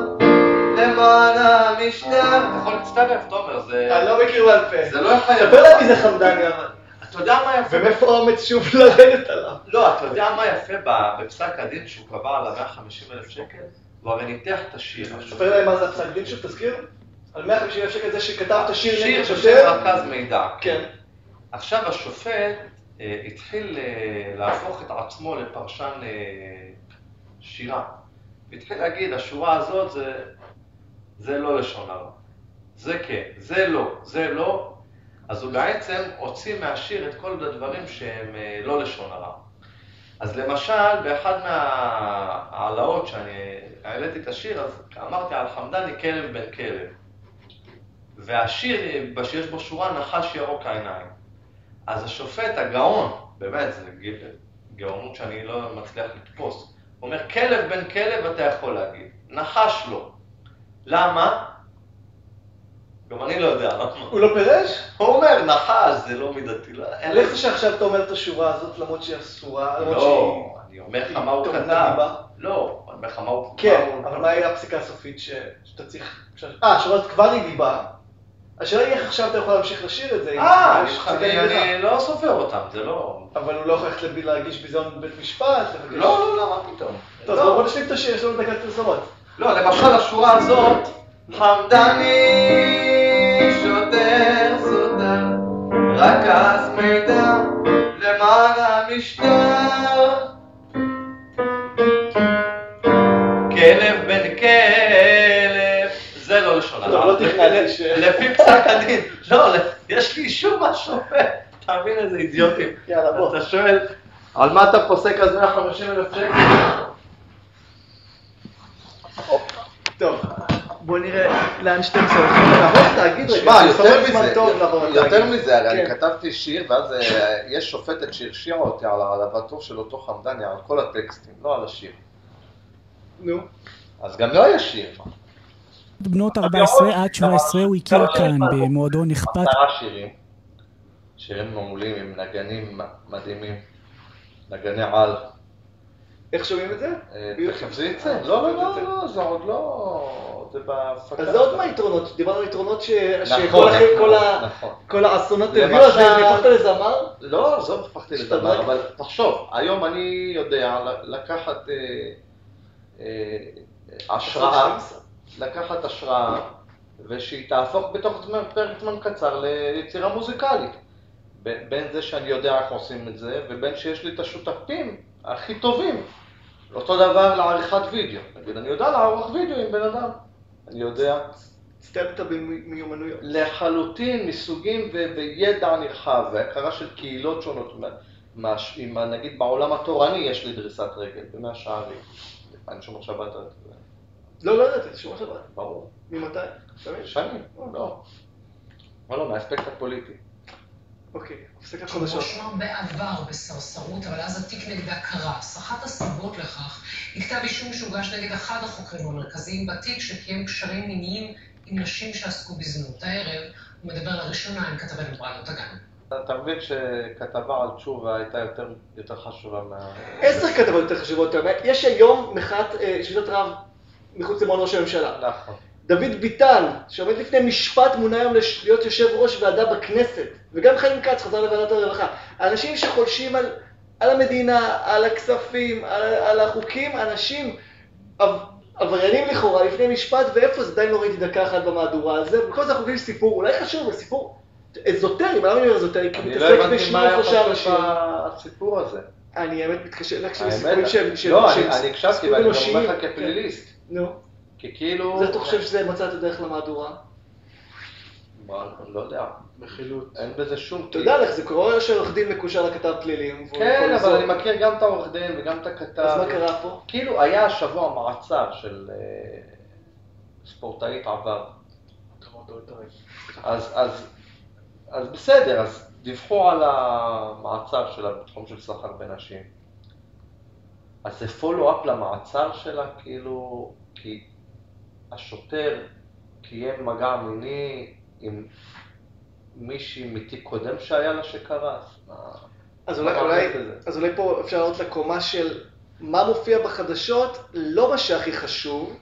למען המשטר. להצטרף, תומר, זה... אני לא מכיר בעל פה. זה לא יפה. ספר להם מי זה חמדני אבל. אתה יודע מה יפה? ומאיפה האומץ שוב לרדת עליו? לא, אתה יודע מה יפה בפסק הדין שהוא קבע על ה-150 אלף שקל? הוא הרי ניתח את השיר. ספר להם מה זה הפסק דין שוב, תזכיר? על 150 אלף שקל זה שכתב את השיר נגד שוטר? שיר של מרכז מידע. כן. עכשיו השופט אה, התחיל אה, להפוך את עצמו לפרשן אה, שירה. והתחיל להגיד, השורה הזאת זה, זה לא לשון הרע. זה כן, זה לא, זה לא. אז הוא בעצם הוציא מהשיר את כל הדברים שהם אה, לא לשון הרע. אז למשל, באחד מההעלאות שאני העליתי את השיר, אז אמרתי על חמדני כלב בן כלב. והשיר, שיש בו שורה נחש ירוק העיניים. אז השופט, הגאון, באמת, זו גאונות שאני לא מצליח לתפוס, אומר, כלב בן כלב אתה יכול להגיד, נחש לא. למה? גם אני לא יודע למה. הוא לא פירש? הוא אומר, נחש זה לא מידתי. לא, איך שעכשיו אתה אומר את השורה הזאת למרות שהיא אסורה? למרות לא, שהיא- אני אומר לך מה הוא כתב. לא, אני אומר לך מה הוא... כן, הוא- אבל מה היה הפסיקה הסופית שאתה צריך... אה, השורה הזאת כבר היא דיבה. השאלה היא איך עכשיו אתה יכול להמשיך לשיר את זה. אה, אני- לא סופר אותם, זה לא... אבל הוא לא יכול ללכת להגיש ביזיון בבית משפט. לא, לא, לא, מה פתאום. טוב, לא. בוא נשלים את השיר, יש לנו דקת פרסומות. לא, למשל השורה הזאת, חמדני שוטר סודר, רכז מידע למען המשטר. כלב בן כלב, זה לא לשון הרע. לא ש- לפי פסק הדין, לא, יש לי אישור מהשופט, תבין איזה אידיוטים. יאללה, בוא. אתה שואל, על מה אתה פוסק אז 150 אלף שקל? טוב, בוא נראה לאן 12 הולכים. נעבור לתאגיד רגע. שמע, יותר מזה. יותר מזה, הרי אני כן. כתבתי שיר, ואז אה, יש שופטת שהרשיעה אותי על העלבתו של אותו חמדני, על כל הטקסטים, לא על השיר. נו. אז גם לא היה שיר. בנות 14 עד 17 הוא הכיר כאן במועדון אכפת עשרה שירים, שירים מעולים עם נגנים מדהימים, נגני על. איך שומעים את זה? אה. תכף זה יצא. אה, לא, לא. לא, לא, זה עוד לא... זה בהפקה. אז זה עוד מהיתרונות, דיברנו על יתרונות ש- נכון, שכל אחרי נכון, כל ה- נכון. כל האסונות הביאו, אז הפכת לזמר? לא, עזוב, הפכתי. לדבר, אבל תחשוב, היום אני יודע לקחת אה, אה, השראה, לקחת השראה, ושהיא תהפוך בתוך פרק זמן קצר ליצירה מוזיקלית. בין זה שאני יודע איך עושים את זה, ובין שיש לי את השותפים הכי טובים. אותו דבר לעריכת וידאו. נגיד, אני יודע לערוך וידאו עם בן אדם. אני יודע סטלת במיומנויות. לחלוטין מסוגים ו- וידע נרחב, והכרה של קהילות שונות. מה- עם, נגיד בעולם התורני יש לי דריסת רגל, במאה שערים. אני שומר שבת, אתה יודע, לא, לא ידעתי, שומע שבת. ברור. ממתי? שנים, לא. לא, לא, מהאספקט הפוליטי. אוקיי, הפסקת חדשות. הואשמה בעבר בסרסרות, אבל אז התיק נגדה קרס. אחת הסיבות לכך היא כתב אישום שהוגש נגד אחד החוקרים המרכזיים בתיק, שקיים קשרים מיניים עם נשים שעסקו בזנות. הערב הוא מדבר לראשונה עם כתבנו בראיות אגן. אתה מבין שכתבה על תשובה הייתה יותר, יותר חשובה מה... עשר כתבות יותר חשובות. יש היום מחאת אה, שביתת רעב מחוץ למעון ראש הממשלה. נכון. דוד ביטן, שעומד לפני משפט, מונה היום להיות יושב ראש ועדה בכנסת, וגם חיים כץ חזר לוועדת הרווחה. אנשים שחולשים על, על המדינה, על הכספים, על, על החוקים, אנשים עב, עבריינים לכאורה לפני משפט, ואיפה זה עדיין לא ראיתי דקה אחת במהדורה על זה, זה אנחנו מביאים סיפור, אולי חשוב, אבל סיפור אזוטרי, מה אני אומר אזוטרי? כי הוא אני לא מתעסק הבנתי מה בשניים היה חשוב אנשים. בסיפור הזה. אני האמת מתקשה להקשיב לסיפורים שהם... לא, אני הקשבתי ואני גם. אומר לך כפליליסט. נו, כי כאילו... אז אתה חושב שזה מצא את הדרך למהדורה? מה, אני לא יודע. בחילוט. אין בזה שום... אתה יודע איך זה קורה שעורך דין מקושר לכתב פלילים. כן, אבל. אני מכיר גם את העורך דין וגם את הכתב. אז מה קרה פה? כאילו היה השבוע מעצר של אה, ספורטאית עבר. אז, אז, אז בסדר, אז דיווחו על המעצר שלה בתחום של סחר בנשים. אז זה פולו-אפ למעצר שלה, כאילו, כי השוטר קיים מגע מיני עם מישהי מתיק קודם שהיה לה שקרס. מה- אז אולי, אולי? אז אולי פה אפשר לעלות לקומה של מה מופיע בחדשות, לא מה שהכי חשוב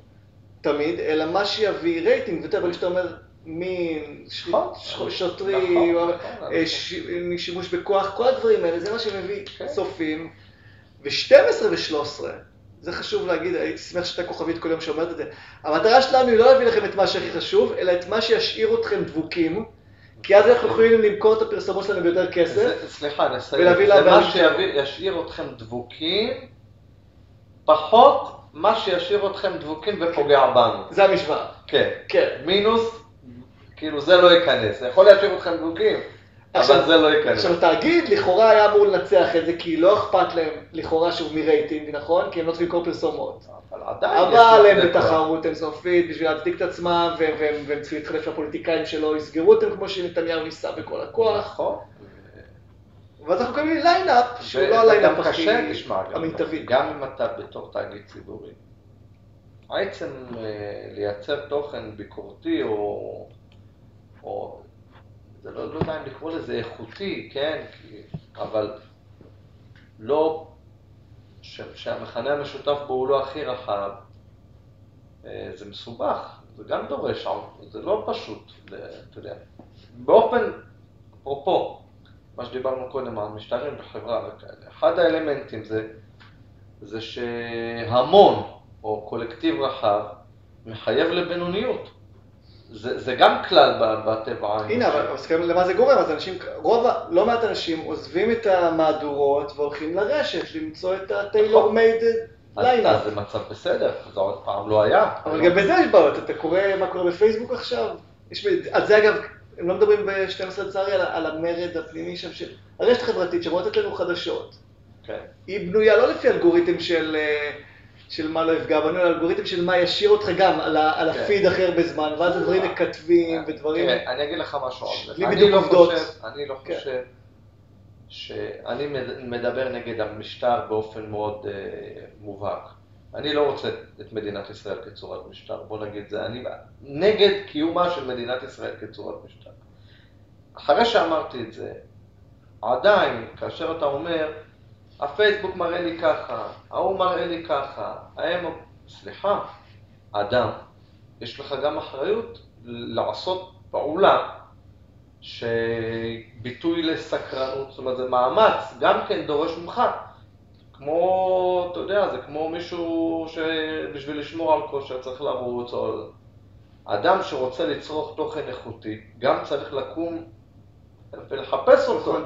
תמיד, אלא מה שיביא רייטינג, ואתה ברגע שאתה אומר מין, ש- נכון, נכון, שוטרים, נכון, אה, שימוש בכוח, כל הדברים האלה, זה מה שמביא כן. צופים. ו-12 ו-13, זה חשוב להגיד, הייתי שמח שאתה כוכבית כל יום שאומרת את זה. המטרה שלנו היא לא להביא לכם את מה שהכי חשוב, אלא את מה שישאיר אתכם דבוקים, כי אז אנחנו יכולים למכור את הפרסומות שלנו ביותר כסף. זה- סליחה, נסיים. זה מה שישאיר אתכם דבוקים, פחות מה שישאיר אתכם דבוקים ופוגע בנו. זה המשוואה. כן. כן. מינוס, כאילו זה לא ייכנס. זה יכול להשאיר אתכם דבוקים, אבל זה לא ייכנס. עכשיו, התאגיד לכאורה היה אמור לנצח את זה, כי לא אכפת להם לכאורה שהוא מרייטינג, נכון? כי הם לא צריכים למכור פרסומות. אבל עדיין אבל הם. בתחרות אינסופית בשביל להצדיק את עצמם, והם- צריכים להתחלף לפוליטיקאים שלא יסגרו אותם כמו שנתניהו ניסה בכל הכוח. נכון. ואז אנחנו מקבלים ליינאפ שהוא לא הליינאפ הכי המיטבי. גם אם אתה בתור תאגיד ציבורי, עצם אה, לייצר תוכן ביקורתי או, או זה לא, לא יודע אם לקרוא לזה איכותי, כן, כי, אבל לא, ש, שהמכנה המשותף בו הוא לא הכי רחב, אה, זה מסובך, זה גם דורש, זה לא פשוט, אתה יודע, באופן, אפרופו, מה שדיברנו קודם על משטרים בחברה וכאלה, אחד האלמנטים זה, זה שהמון או קולקטיב רחב מחייב לבינוניות. זה, זה גם כלל בטבע. הנה, אבל אז כאן למה זה גורם? אז אנשים, רוב, לא מעט אנשים עוזבים את המהדורות והולכים לרשת למצוא את ה-tailor made אז, ליינאפ. אז זה מצב בסדר, זה עוד פעם לא היה. אבל גם בזה יש בעיות, אתה קורא מה קורה בפייסבוק עכשיו? יש, על זה אגב, הם לא מדברים ב-12 לצערי על, על המרד הפנימי שם של הרשת החברתית לתת לנו חדשות. כן. היא בנויה לא לפי אלגוריתם של, אה, של מה לא יפגע בנו, אלא אלגוריתם של מה ישאיר אותך גם על, ה- על כן. הפיד אחר בזמן, ואז הדברים מקטבים ודברים... תראה, אני אגיד לך משהו על זה. בדיוק לא עובדות. אני לא כן. חושב שאני מד- מדבר נגד המשטר באופן מאוד אה, מובהק. אני לא רוצה את מדינת ישראל כצורת משטר, בוא נגיד זה, אני נגד קיומה של מדינת ישראל כצורת משטר. אחרי שאמרתי את זה, עדיין, כאשר אתה אומר, הפייסבוק מראה לי ככה, ההוא מראה לי ככה, הם... סליחה, אדם, יש לך גם אחריות לעשות פעולה שביטוי לסקרנות, זאת אומרת זה מאמץ, גם כן דורש ממך. כמו, אתה יודע, זה כמו מישהו שבשביל לשמור על כושר צריך לרוץ, או... אדם שרוצה לצרוך תוכן איכותי, גם צריך לקום ולחפש אותו.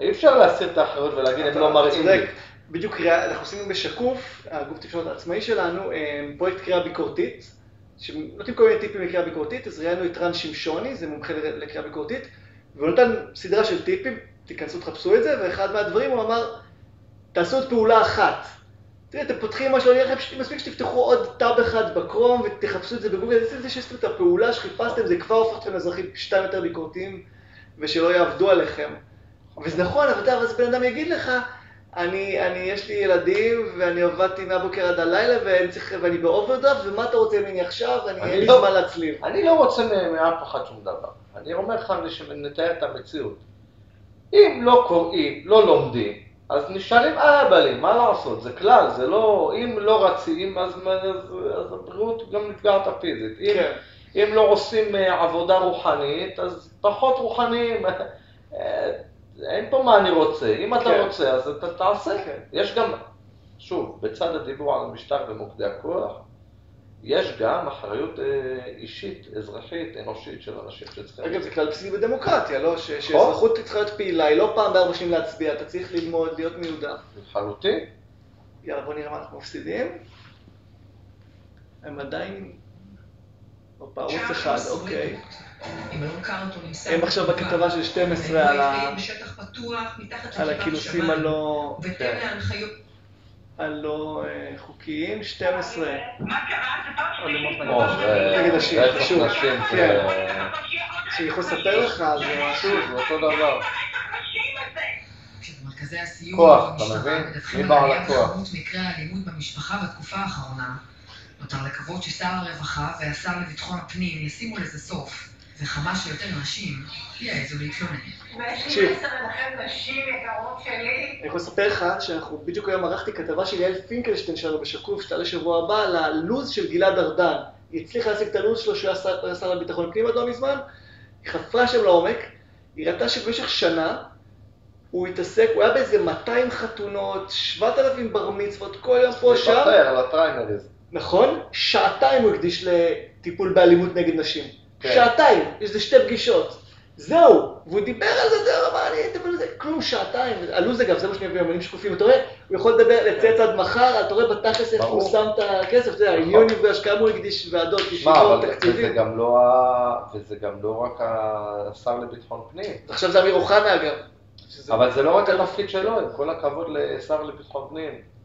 אי אפשר להסיר את האחריות ולהגיד, הם לא מראים לי. בדיוק קריאה, אנחנו עשינו בשקוף, הגוף תקשורת העצמאי שלנו, אה, פרויקט קריאה ביקורתית, שנותנים כל מיני טיפים לקריאה ביקורתית, אז ראיינו את רן שמשון, זה מומחה לקריאה ביקורתית, והוא נתן סדרה של טיפים, תיכנסו, תחפשו את זה, ואחד מהדברים הוא אמר, תעשו את פעולה אחת. תראה, אתם פותחים משהו, אני אראה לכם, מספיק שתפתחו עוד טאב אחד בכרום ותחפשו את זה בגוגל, זה זה שעשיתם את הפעולה שחיפשתם, זה כבר הופך אתכם לאזרחים שתיים יותר ביקורתיים, ושלא יעבדו עליכם. וזה נכון, אבל אתה אז בן אדם יגיד לך, אני, אני, יש לי ילדים, ואני עבדתי מהבוקר עד הלילה, ואני, צריך, ואני באוברדרפט, ומה אתה רוצה ממני עכשיו? אני, אין לי לא- זמן להצליב. אני לא רוצה מאף אחד שום דבר. אני אומר לך שנתאר את המציאות. אם לא קוראים, לא לומדים, אז נשארים אהבלים, מה לעשות? זה כלל, זה לא... אם לא רצים, אז, אז, אז הבריאות גם נפגעת פיזית. אם, כן. אם לא עושים אה, עבודה רוחנית, אז פחות רוחניים. אין פה מה אני רוצה. אם אתה כן. רוצה, אז אתה תעשה. כן. יש גם, שוב, בצד הדיבור על המשטר ומוקדי הכוח, יש גם אחריות אה, אישית, אזרחית, אנושית של אנשים שצריכים... אגב, זה כלל בסיסי בדמוקרטיה, לא? ש- שאזרחות צריכה להיות פעילה, היא לא פעם בארבע שנים להצביע, אתה צריך ללמוד, להיות מיודע. לחלוטין. יאללה, בוא נראה מה אנחנו מפסידים. הם עדיין... הופה, ערוץ אחד, אוקיי. נמסר הם עכשיו. בכתבה של 12 על ה- פתוח, מתחת על הכינוסים. הלא... הלא אה, חוקיים, 12. מה קרה? זה פעם או, זה- נגד רצח חשוב. נשים זה... כן. שאני יכול לספר לך, זה שוב, זה אותו דבר. כוח, אתה מבין? מי על בעל הכוח? מקרי האלימות במשפחה בתקופה האחרונה. נותר לקוות ששר הרווחה והשר לביטחון הפנים ישימו לזה סוף, וכמה שיותר נשים יעזו להתלונן. תקשיב. ויש לי מסר לכם נשים יקרות שלי. אני יכול לספר לך שאנחנו, בדיוק היום ערכתי כתבה של יעל פינקלשטיין שלנו בשקוף, שתעלה שבוע הבא, על הלו"ז של גלעד ארדן. היא הצליחה להשיג את הלו"ז שלו שהוא היה שר- לביטחון פנים עד לא מזמן, היא חפרה שם לעומק, היא ראתה שבמשך שנה הוא התעסק, הוא היה באיזה 200 חתונות, 7,000 בר מצוות, כל יום פה שם, להיפטר על הטריימריז. נכון? שעתיים הוא הקדיש לטיפול באלימות נגד נשים. כן. שעתיים, יש איזה שתי פגישות. זהו, והוא דיבר על זה, זהו, מה אני אדבר על זה, כלום שעתיים, הלו"ז אגב, זה מה שאני מביא אמנים שקופים, אתה רואה, הוא יכול לדבר, לצייץ עד מחר, אתה רואה בתכלס איפה הוא. שם את הכסף, אתה יודע, עניונים והשקעה הוא הקדיש ועדות, ישיבות, אבל וזה תקציבים. גם לא וזה גם לא רק השר לביטחון פנים. עכשיו זה אמיר אוחנה אגב. אבל זה לא רק התפקיד שלו, עם כל הכבוד לשר לביטחון פנים.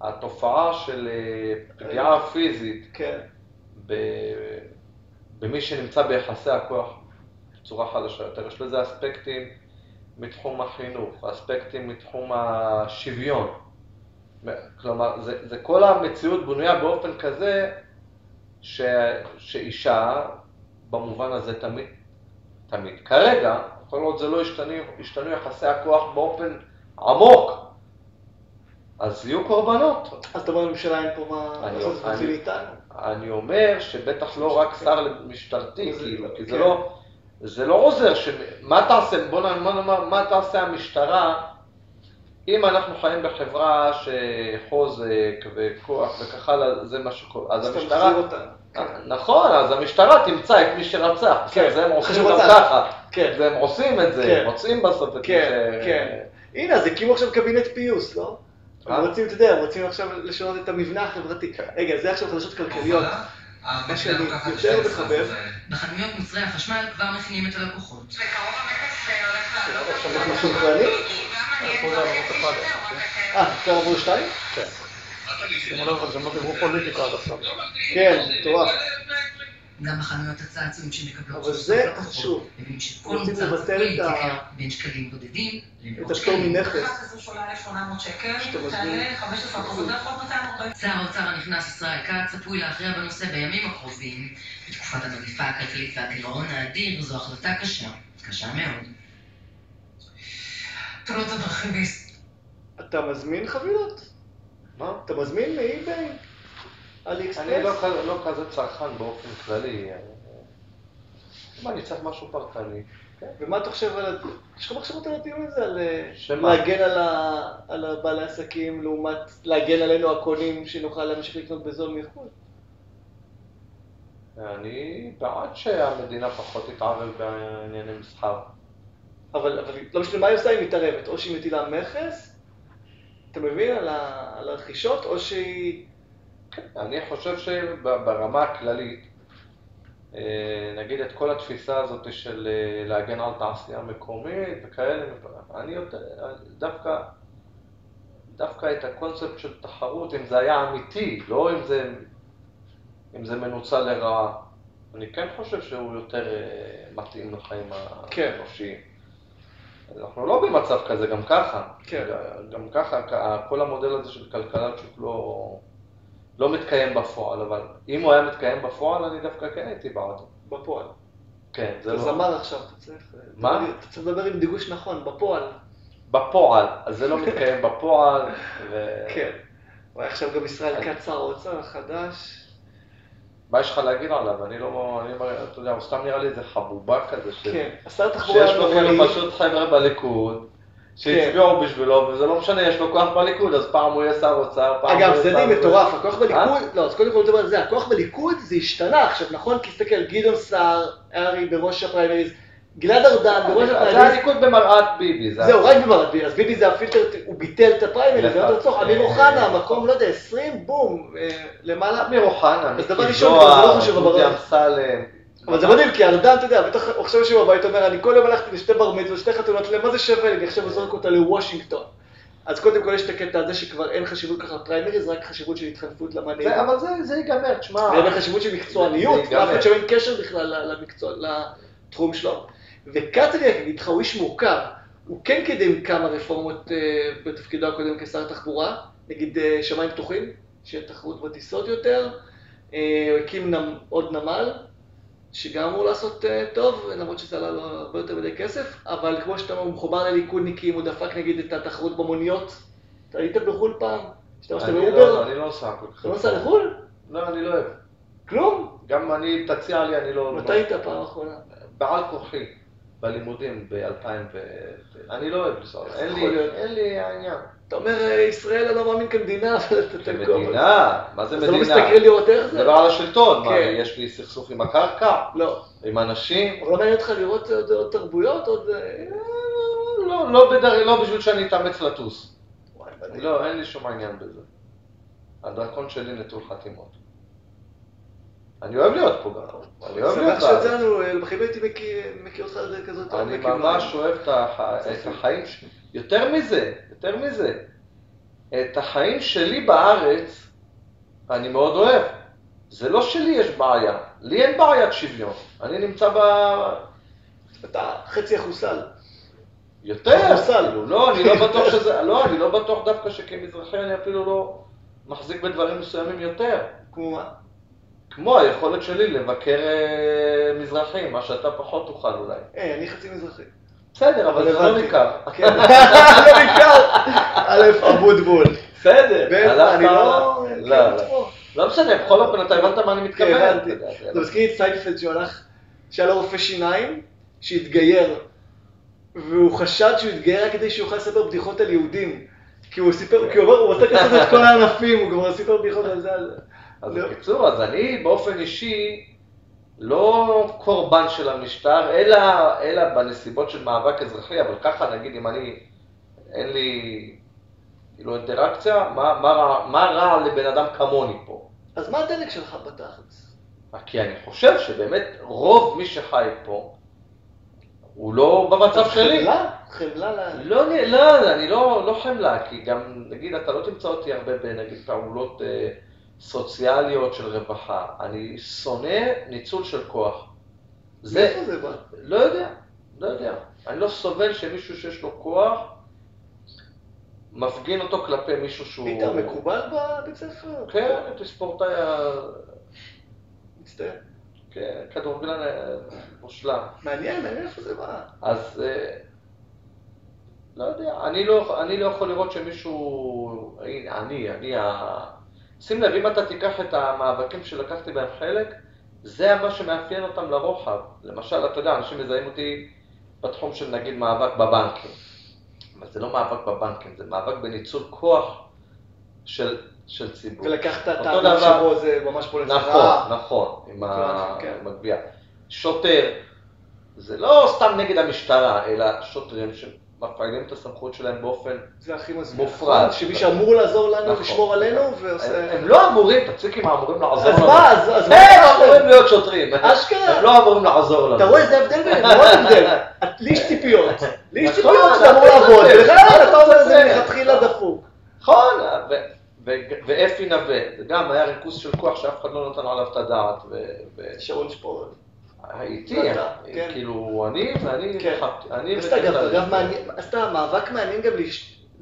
התופעה של אה, פגיעה פיזית כן, ב... במי שנמצא ביחסי הכוח בצורה חלשה יותר, יש לזה אספקטים מתחום החינוך, אספקטים מתחום השוויון. כלומר, זה, זה כל המציאות בנויה באופן כזה ש, שאישה, במובן הזה תמיד, תמיד, כרגע, כל עוד זה לא השתנו, השתנו יחסי הכוח באופן עמוק, אז יהיו קורבנות. אז אתה אומר לממשלה אין פה מה לעשות, איתנו. אני אומר שבטח לא רק שר משטרתי, כאילו, כי זה כן. לא, זה לא עוזר, ש... מה תעשה, בוא נאמר, מה תעשה המשטרה אם אנחנו חיים בחברה שחוזק וכוח וכך הלאה, זה מה שקורה, אז המשטרה, אותנו. נכון, אז המשטרה תמצא את מי שרצח, בסדר, זה הם עושים גם. ככה, כן. והם עושים את זה, כן. הם מוצאים בסוף את מי כן, ש... כן. הנה, אז הקימו עכשיו קבינט פיוס, לא? אה? הם רוצים, אתה יודע, הם רוצים עכשיו לשנות את המבנה החברתי. רגע, זה עכשיו חדשות כלכליות. מה שאני יותר מחבב, בחנויות מוצרי החשמל כבר מכינים את הלקוחות. בקרוב המכס אה, הולך לעלות. אנחנו מסונכרנים? אה, אפשר לעבור שתיים? שימו לב, אבל גם לא דיברו פוליטיקה עד עכשיו. כן, מטורף. גם בחנויות הצעצועים שמקבלות אבל זה לקוחות. חשוב. רוצים לבטל את ה- בין שקלים בודדים את למאות הפטור שקלים. מנכס. אחת כזו שעולה 1,800 שקל. תעלה 15 אחוז, זה יכול 240. שר האוצר הנכנס ישראל כץ צפוי להכריע בנושא בימים הקרובים. בתקופת המגפה הכלכלית והגירעון האדיר זו החלטה קשה, קשה מאוד. תאונות הדרכים אתה מזמין חבילות? מה? אתה מזמין מאי-ביי? אני לא? כזה- לא כזה צרכן באופן כללי. אם אני צריך משהו פרטני, כן. ומה אתה חושב על... יש לך מחשבות על הדיון הזה? על אה? להגן על בעלי העסקים לעומת להגן עלינו הקונים שנוכל להמשיך לקנות בזול מחו"ל? אני בעד שהמדינה פחות תתערב בענייני מסחר. אבל, אבל לא משנה מה היא עושה, היא מתערבת. או שהיא מטילה מכס, אתה מבין, על הרכישות, או שהיא... אני חושב שברמה הכללית, אה, נגיד את כל התפיסה הזאת של אה, להגן על תעשייה מקומית וכאלה, אני יותר, דווקא, דווקא את הקונספט של תחרות, אם זה היה אמיתי, לא אם זה, אם זה מנוצל לרעה, אני כן חושב שהוא יותר אה, מתאים לחיים כן. האנושיים. אנחנו לא במצב כזה גם ככה. כן. גם ככה, כל המודל הזה של כלכלת שוק לא, לא מתקיים בפועל, אבל אם הוא היה מתקיים בפועל, אני דווקא כן הייתי בעדו. בפועל. כן, זה אתה לא... זמר עכשיו, אתה צריך... מה? אתה צריך לדבר עם דיגוש נכון, בפועל. בפועל, אז זה לא מתקיים בפועל, ו... כן. וואי, עכשיו גם ישראל כץ, שר האוצר החדש. מה יש לך להגיד עליו? אני לא... אני, אתה יודע, הוא סתם נראה לי איזה חבובה כזה, ש... כן, השר תחבורה שיש לו. כאילו פשוט חבר'ה בליכוד, שהצביעו בשבילו, וזה לא משנה, יש לו כוח בליכוד, אז פעם הוא יהיה שר אוצר, פעם הוא אגב, יהיה זה שר... די מטורף, הכוח אה? בליכוד, לא, אז קודם כל נדבר על זה, הכוח בליכוד זה השתנה עכשיו, נכון? כי תסתכל, גדעון סער, ארי בראש הפריימריז, גלעד ארדן בראש זה הפריימריז, הליכוד במראת ביבי, זה... זהו, רק במרד ביבי, אז ביבי זה הפילטר, הוא ביטל את הפריימריז, זה. לא לצורך, אמיר אה, אוחנה, מקום, לא יודע, 20, בום, אה, למעלה. אמיר אוחנה, מיקי זה לא זוהר, חשוב, דודי אמסלם. אבל זה מדהים, כי ארדן, אתה יודע, בטח עכשיו יושב בבית, אומר, אני כל יום הלכתי לשתי בר מצוות, שתי חתונות, למה זה שווה לי, אני עכשיו זורק אותה לוושינגטון. אז קודם כל יש את הקטע הזה שכבר אין חשיבות ככה לפריימריז, רק חשיבות של התחנפות למנהיג. זה- אבל זה- זה ייגמר, תשמע. ואין חשיבות של מקצועניות, זה. ואף אחד שאין קשר בכלל לתחום שלו. וכץ אני אגיד איתך, הוא איש מורכב. הוא כן קידם כמה רפורמות אה, בתפקידו הקודם כשר התחבורה, נגיד אה, שמיים פתוחים, שיהיה תחרות בטיסות יותר. אה, הוא הקים עוד נמל, שגם אמור לעשות אה, טוב, למרות שזה עלה לו הרבה יותר מדי כסף, אבל כמו שאתה אומר, הוא מחובר לליכודניקים, הוא דפק נגיד את התחרות במוניות. אתה היית בחו"ל פעם? השתמשת אני באובר? לא- אני לא כל כך. אתה לא נוסע לחו"ל? לא, אני לא אוהב. כלום? גם אני, תציע לי, אני לא... מתי היית פעם אחרונה? בעל כוחי, בלימודים ב-2000 ו... אני לא אוהב לנסוע, אין לי, להיות. אין לי העניין. אתה אומר, אה, ישראל, אני לא מאמין כמדינה, אבל אתה תקום. מדינה, מה זה אז לא מדינה? מסתכל לראות איך זה? מדבר על השלטון, מה, כן. יש לי סכסוך עם הקרקע? לא. עם אנשים? לא מעניין אותך לראות עוד תרבויות, עוד... אה, לא, לא. לא בשביל שאני אתאמץ לטוס. לא, אין לי שום עניין בזה. הדרכון שלי נטול חתימות. אני אוהב להיות פה גם. אני אוהב להיות שמח בארץ. שיצאנו, אה, בחיים הייתי מכיר אותך כזאת אני כאילו, ממש אוהב את החיים שלי. יותר מזה, יותר מזה. את החיים שלי בארץ אני מאוד אוהב. זה לא שלי יש בעיה, לי אין בעיית שוויון. אני נמצא ב... אתה חצי אחוסל. יותר. כאילו, לא, אני לא בטוח שזה, לא, אני לא בטוח דווקא שכמזרחי אני אפילו לא מחזיק בדברים מסוימים יותר. כמו מה? כמו היכולת שלי לבקר אה, מזרחים, מה שאתה פחות תוכל אולי. היי, אני חצי מזרחי. בסדר, אבל זה לא. ניכר. כן. לא ניכר. א', אבוטבול. בסדר, אני לא... לא, לא. לא משנה, בכל אופן אתה הבנת מה אני מתכוון. כן, הבנתי. זה מזכיר את סיינפלד שהוא הלך, שהיה לו רופא שיניים, שהתגייר, והוא חשד שהוא התגייר רק כדי שהוא יוכל לספר בדיחות על יהודים. כי הוא סיפר, כי הוא אומר, הוא עושה כזה את כל הענפים, הוא כבר סיפר בדיחות על זה. אז. בקיצור, אז אני באופן אישי לא קורבן של המשטר, אלא, אלא בנסיבות של מאבק אזרחי, אבל ככה נגיד אם אני, אין לי כאילו אינטראקציה, מה, מה, רע, מה רע לבן אדם כמוני פה? אז מה הדלק שלך בתכלס? כי אני חושב שבאמת רוב מי שחי פה, הוא לא במצב שלי. חמלה? חמלה ל... לא, נ- לא, אני לא, לא חמלה, כי גם, נגיד, אתה לא תמצא אותי הרבה בנגיד פעולות אה, סוציאליות של רווחה. אני שונא ניצול של כוח. זה, מאיפה זה בא? לא יודע, לא יודע. אני לא סובל שמישהו שיש לו כוח, מפגין אותו כלפי מישהו שהוא... היית מקובל בבית ספר? כן, הייתי ספורטאי ה- מצטער. כן, כדורגלן אה, מושלם. מעניין, מעניין איפה זה בא. אז אה, לא יודע, אני לא, אני לא יכול לראות שמישהו, אני, אני ה... שים לב, אם אתה תיקח את המאבקים שלקחתי בהם חלק, זה מה שמאפיין אותם לרוחב. למשל, אתה יודע, אנשים מזהים אותי בתחום של נגיד מאבק בבנקים. אבל זה לא מאבק בבנקים, זה מאבק בניצול כוח של, של ציבור. ולקחת את האדם. שבו זה ממש פולנס. נכון, נכון, עם ה- כן. עם הגבייה. שוטר, זה לא סתם נגד המשטרה, אלא שוטרים שמפעילים את הסמכות שלהם באופן זה הכי מסביר. מופרד. שמי שאמור לעזור לנו, נכון. לשמור עלינו, ועושה... הם לא אמורים, תפסיק עם האמורים לעזור אז לנו. מה, אז- אז מה הם אמורים? להיות שוטרים. אשכרה. הם לא אמורים לעזור לנו. אתה רואה, זה ההבדל ביניהם, מאוד הבדל. את- לי יש ציפיות. לי יש נכון, ציפיות שאתה אמור לעבוד, אתה אומר זה. מלכתחילה דפוק. נכון, ואפי נווה, זה גם היה ריכוז של כוח שאף אחד לא נתן עליו את הדעת. שרון שפורר. הייתי, אתה, כן. כאילו, אני, ואני, כן. אני אז אגב. מעניין- אתה, מאבק מעניין גם,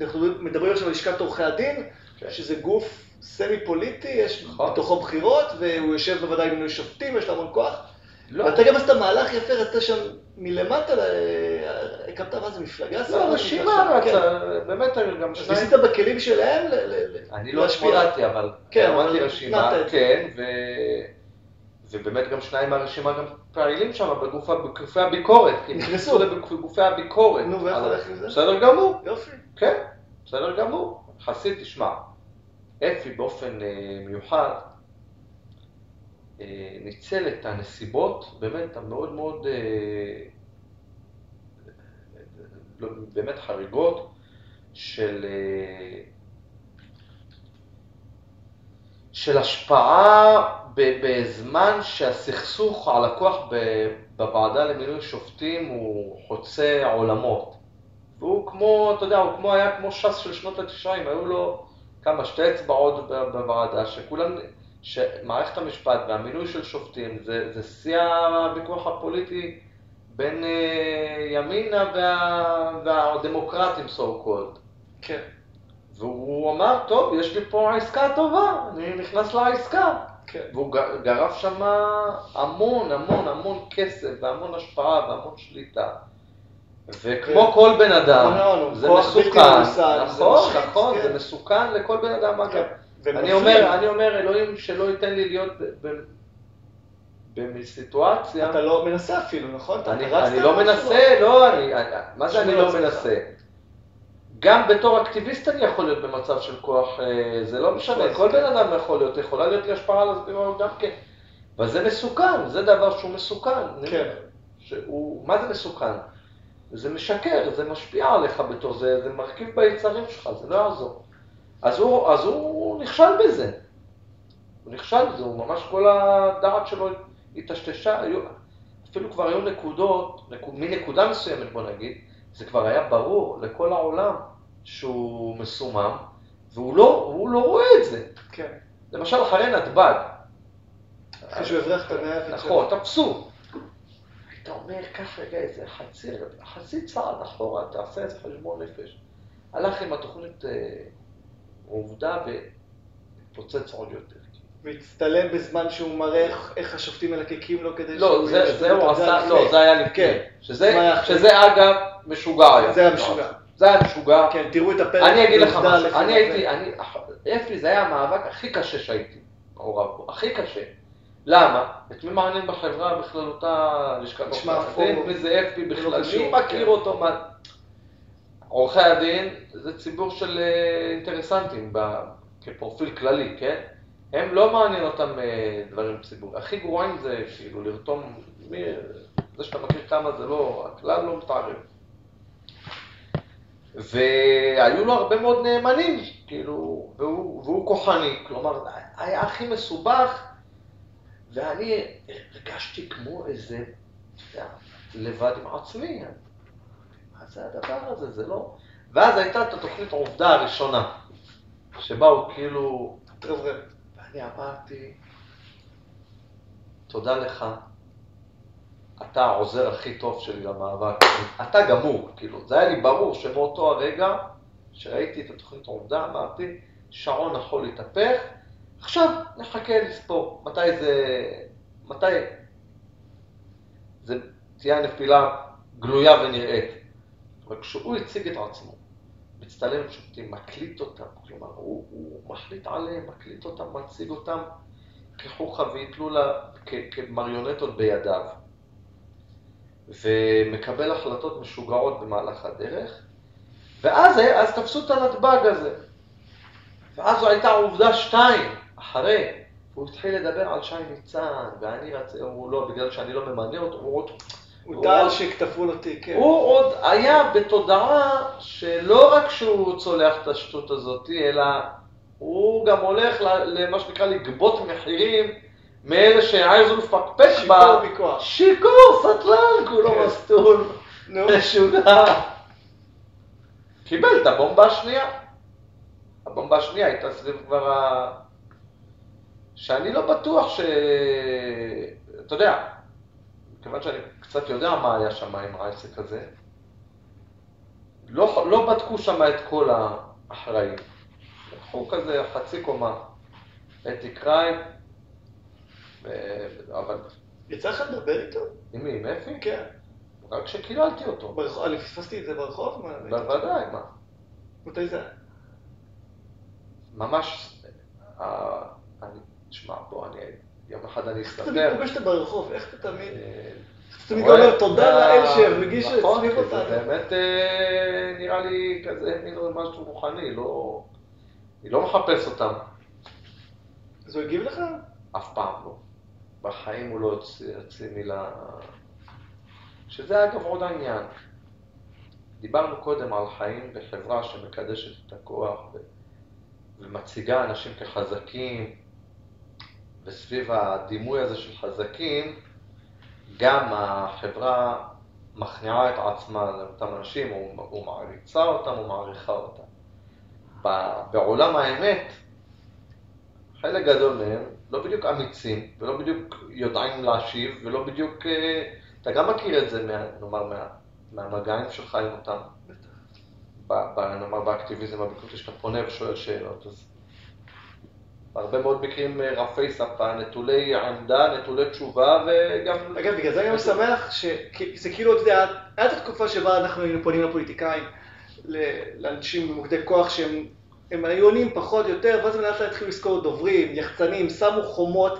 אנחנו מדברים עכשיו על לשכת עורכי הדין, כן. שזה גוף סמי פוליטי, יש נכון. בתוכו בחירות, והוא יושב בוודאי במינוי שופטים, יש לו המון כוח. לא. ואתה גם עשית מהלך יפה, רצית שם מלמטה, הקמת מה זה, מפלגה? לא, רשימה באמת גם שניים. ניסית בכלים שלהם ל- ל- ל- אני לא להשפיע. התמודדתי, אבל כן, אבל רשימה. כן, ו... ובאמת גם שניים מהרשימה גם פעילים שם בגוף- בגופי הביקורת. כי נכנסו. לגופי הביקורת. נו, ואיך הולך עם זה? בסדר גמור, יופי. כן, בסדר גמור. יחסית, תשמע, אפי באופן אה, מיוחד אה, ניצל את הנסיבות, באמת, המאוד מאוד, אה, לא, באמת חריגות, של, של השפעה בזמן שהסכסוך על הכוח בוועדה למינוי שופטים הוא חוצה עולמות. והוא כמו, אתה יודע, הוא כמו היה כמו ש"ס של שנות התשעים, היו לו כמה, שתי אצבעות בוועדה, שכולם, שמערכת המשפט והמינוי של שופטים זה, זה שיא הוויכוח הפוליטי בין אה, ימינה וה, והדמוקרטים so called. כן. והוא אמר, טוב, יש לי פה עסקה טובה, אני נכנס לעסקה. כן. והוא גרף שם המון המון המון כסף והמון השפעה והמון שליטה. וכמו כן. כל בן אדם, נכון, זה מסוכן, מרוסן, זה נכון, משחית, נכון, כן. זה מסוכן לכל בן אדם אגב. כן. אני. אומר, אני אומר, אלוהים שלא ייתן לי להיות בסיטואציה, אתה לא מנסה אפילו, נכון? אני, אני לא? מנסה, לא, אני, אני- מה זה אני לא. מנסה? גם בתור אקטיביסט אני יכול להיות במצב של כוח, אה, זה לא משנה, כל בן אדם יכול להיות, יכולה להיות לי השפעה על הסביבה גם כן. אבל זה מסוכן, זה דבר שהוא מסוכן. כן. שהוא, מה זה מסוכן? זה משקר, זה משפיע עליך בתור זה, זה מרכיב ביצרים שלך, זה לא יעזור. אז הוא, אז הוא נכשל בזה. הוא נכשל בזה, הוא ממש כל הדעת שלו היטשטשה, אפילו כבר היו נקודות, נקוד, מנקודה מסוימת בוא נגיד, זה כבר היה ברור לכל העולם שהוא מסומם, והוא לא, לא רואה את זה. כן. למשל אחרי נתב"ג. אחרי שהוא הבריח את המאה נכון, תפסו. היית אומר, קח רגע איזה חצי, חצי צעד אחורה, תעשה איזה חשבון נפש. הלך עם התוכנית אה, עובדה ופוצץ עוד יותר. והצטלם בזמן שהוא מראה איך- השופטים מלקקים לו כדי לא, שהוא זה, זה הוא עשה. לא, זה היה לפני. כן. שזה? שזה אגב משוגע היה. זה היה משוגע. זה היה משוגע. כן, תראו את הפרק. אני אגיד לך משהו, אני. הייתי, אני, אפי זה היה המאבק הכי קשה שהייתי מעורב בו, הכי קשה. למה? את מי מעניין בחברה בכללותה לשכת עורכי. הדין, מי זה אפי בכלל, מי כן. מכיר אותו, מה... עורכי הדין זה ציבור של אה, אינטרסנטים כפרופיל כללי, כן? הם לא מעניין אותם אה, דברים ציבוריים. הכי גרועים זה כאילו לרתום, מי, זה שאתה מכיר כמה זה לא, הכלל לא מתערב. והיו לו הרבה מאוד נאמנים, כאילו, והוא, והוא כוחני, כלומר, היה הכי מסובך, ואני הרגשתי כמו איזה, אתה יודע, לבד עם עצמי. מה זה הדבר הזה? זה לא... ואז הייתה את התוכנית עובדה הראשונה, שבה הוא כאילו... ואני אמרתי, תודה לך, אתה העוזר הכי טוב שלי למאבק. אתה גמור, כאילו, זה היה לי ברור שמאותו הרגע שראיתי את התוכנית עובדה, אמרתי, שעון החול התהפך, עכשיו נחכה לספור. מתי זה... מתי... זה תהיה הנפילה גלויה ונראית. אבל כשהוא הציג את עצמו, מצטלם עם שופטים, מקליט אותם, כלומר, הוא, הוא מחליט עליהם, מקליט אותם, מציג אותם כחוכא ואיטלו לה כ- כמריונטות בידיו, ומקבל החלטות משוגעות במהלך הדרך, ואז אז תפסו את הנתב"ג הזה. ואז זו הייתה עובדה שתיים, אחרי, הוא התחיל לדבר על שי ניצן, ואני רצה, הוא לא, בגלל שאני לא ממנה אותו, הוא עוד... הוא טען שכתבו לו תיק, כן. הוא עוד היה בתודעה שלא רק שהוא צולח את השטות הזאת, אלא הוא גם הולך למה שנקרא לגבות מחירים מאלה שהעזו לפקפק בה. שיכור מכוח. שיכור, סטלן, כולו כן. מסטול, נו. משוגע. קיבל את הבומבה השנייה. הבומבה השנייה הייתה סביב כבר ה... שאני לא בטוח ש... אתה יודע, מכיוון שאני קצת יודע מה היה שם עם העסק הזה, לא, לא בדקו שם את כל האחראים. לקחו כזה חצי קומה, אתי קריים, אבל יצא לך לדבר איתו? עם מי, עם אפי? כן. רק כשקיללתי אותו. ברחוב, אני פספסתי את זה ברחוב? בוודאי, מה? מתי זה? ממש, אה, אני, תשמע, בוא, אני, יום אחד אני איך אתה תמיד אסתדר. פוגש אותה ברחוב? איך אתה תמיד... אה, אתה תמיד? אומר תודה לאל שהרגיש נכון, סביב כי זה אותנו. באמת אה, נראה לי כזה מין משהו רוחני, לא... אני לא מחפש אותם, אז הוא הגיב לך? אף פעם לא. בחיים הוא לא הוציא מילה... שזה אגב עוד העניין. דיברנו קודם על חיים בחברה שמקדשת את הכוח ו... ומציגה אנשים כחזקים, וסביב הדימוי הזה של חזקים, גם החברה מכניעה את עצמה לאותם אנשים, או, מעריצה אותם, או מעריכה אותם. בעולם האמת, חלק גדול מהם לא בדיוק אמיצים, ולא בדיוק יודעים להשיב, ולא בדיוק... אה, אתה גם מכיר את זה, מה, נאמר, מה, מהמגעים שלך עם אותם. ב- ב- נאמר באקטיביזם הביקורתי שאתה פונה ושואל שאלות, אז בהרבה מאוד מקרים אה, רפי שפה, נטולי עמדה, נטולי תשובה, וגם... אגב, בגלל זה אני שמח שזה כאילו, אתה יודע, הייתה תקופה שבה אנחנו היינו פונים לפוליטיקאים, לאנשים במוקדי כוח שהם הם היו עונים פחות או יותר, ואז הם לאט לאט התחילו לזכור דוברים, יחצנים, שמו חומות,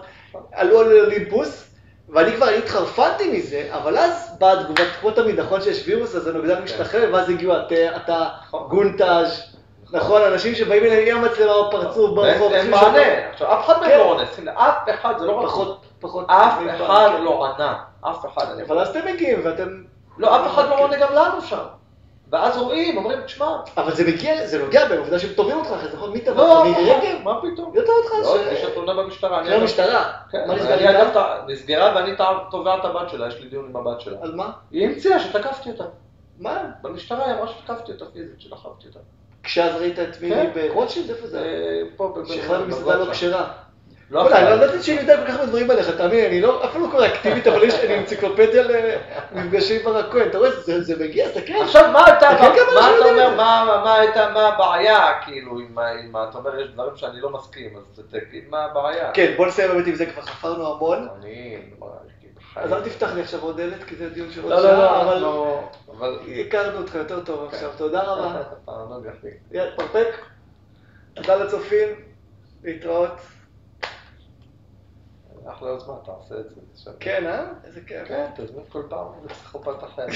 עלו על אולימפוס, ואני כבר התחרפנתי מזה, אבל אז באה תגובת, כמו תמיד, נכון שיש וירוס, אז הנוגדן משתחרר, ואז הגיעו אתה, אתה גונטאז', נכון, אנשים שבאים אליהם עם המצלמה בפרצוף, ברחוב, אין מענה. עכשיו, אף אחד מהם כן. לא עונה, אף אחד, זה לא. פחות, פחות. אף אחד כן. לא ענה, אף אחד. אני אבל אז אתם מגיעים ואתם... לא, אף אחד לא עונה גם לנו שם. ואז רואים, אומרים, תשמע, אבל זה מגיע, זה נוגע בהם, עובדה שהם תובעים אותך אחרי זה, נכון? מי תבע לא, אותך? מירי רגב? מה פתאום? תבע אותך? לא, יש לה תלונה במשטרה. אני של אגב- המשטרה? כן, נסגרה ואני תובע את הבת שלה, יש לי דיון עם הבת שלה. על מה? היא המציאה שתקפתי אותה. מה? במשטרה היא אמרה שתקפתי אותה פיזית, שלחבתי אותה. כשאז ראית את מי כן. ברוטשילד? איפה זה? אה, פה, במסעדה לא. כשרה. לא. לא ידעתי שאני יודע כל כך הרבה דברים עליך, תאמין, לי, אני לא, אף פעם לא קורא אקטיבית, אבל יש לי אנציקלופדיה למפגשים עם ברק כהן, אתה רואה, זה מגיע, תסתכל. עכשיו, מה אתה כמה מה אתה אומר. מה הייתה, מה הבעיה, כאילו, ה... אתה אומר, יש דברים שאני לא מסכים, אז תגיד מה הבעיה. כן, בוא נסיים באמת עם זה, כבר חפרנו המון. אני, כאילו, אז אל תפתח לי עכשיו עוד דלת, כי זה דיון של עוד לא, לא, לא, שעה, אבל אנחנו... אבל... הכרנו אותך יותר טוב עכשיו, תודה רבה. פרפק. תודה לצופים, להתראות. אחלה יוזמה, תעשה את זה. כן, אה? איזה כיף. כן, תזמין כל פעם, זה פסיכופת אחר.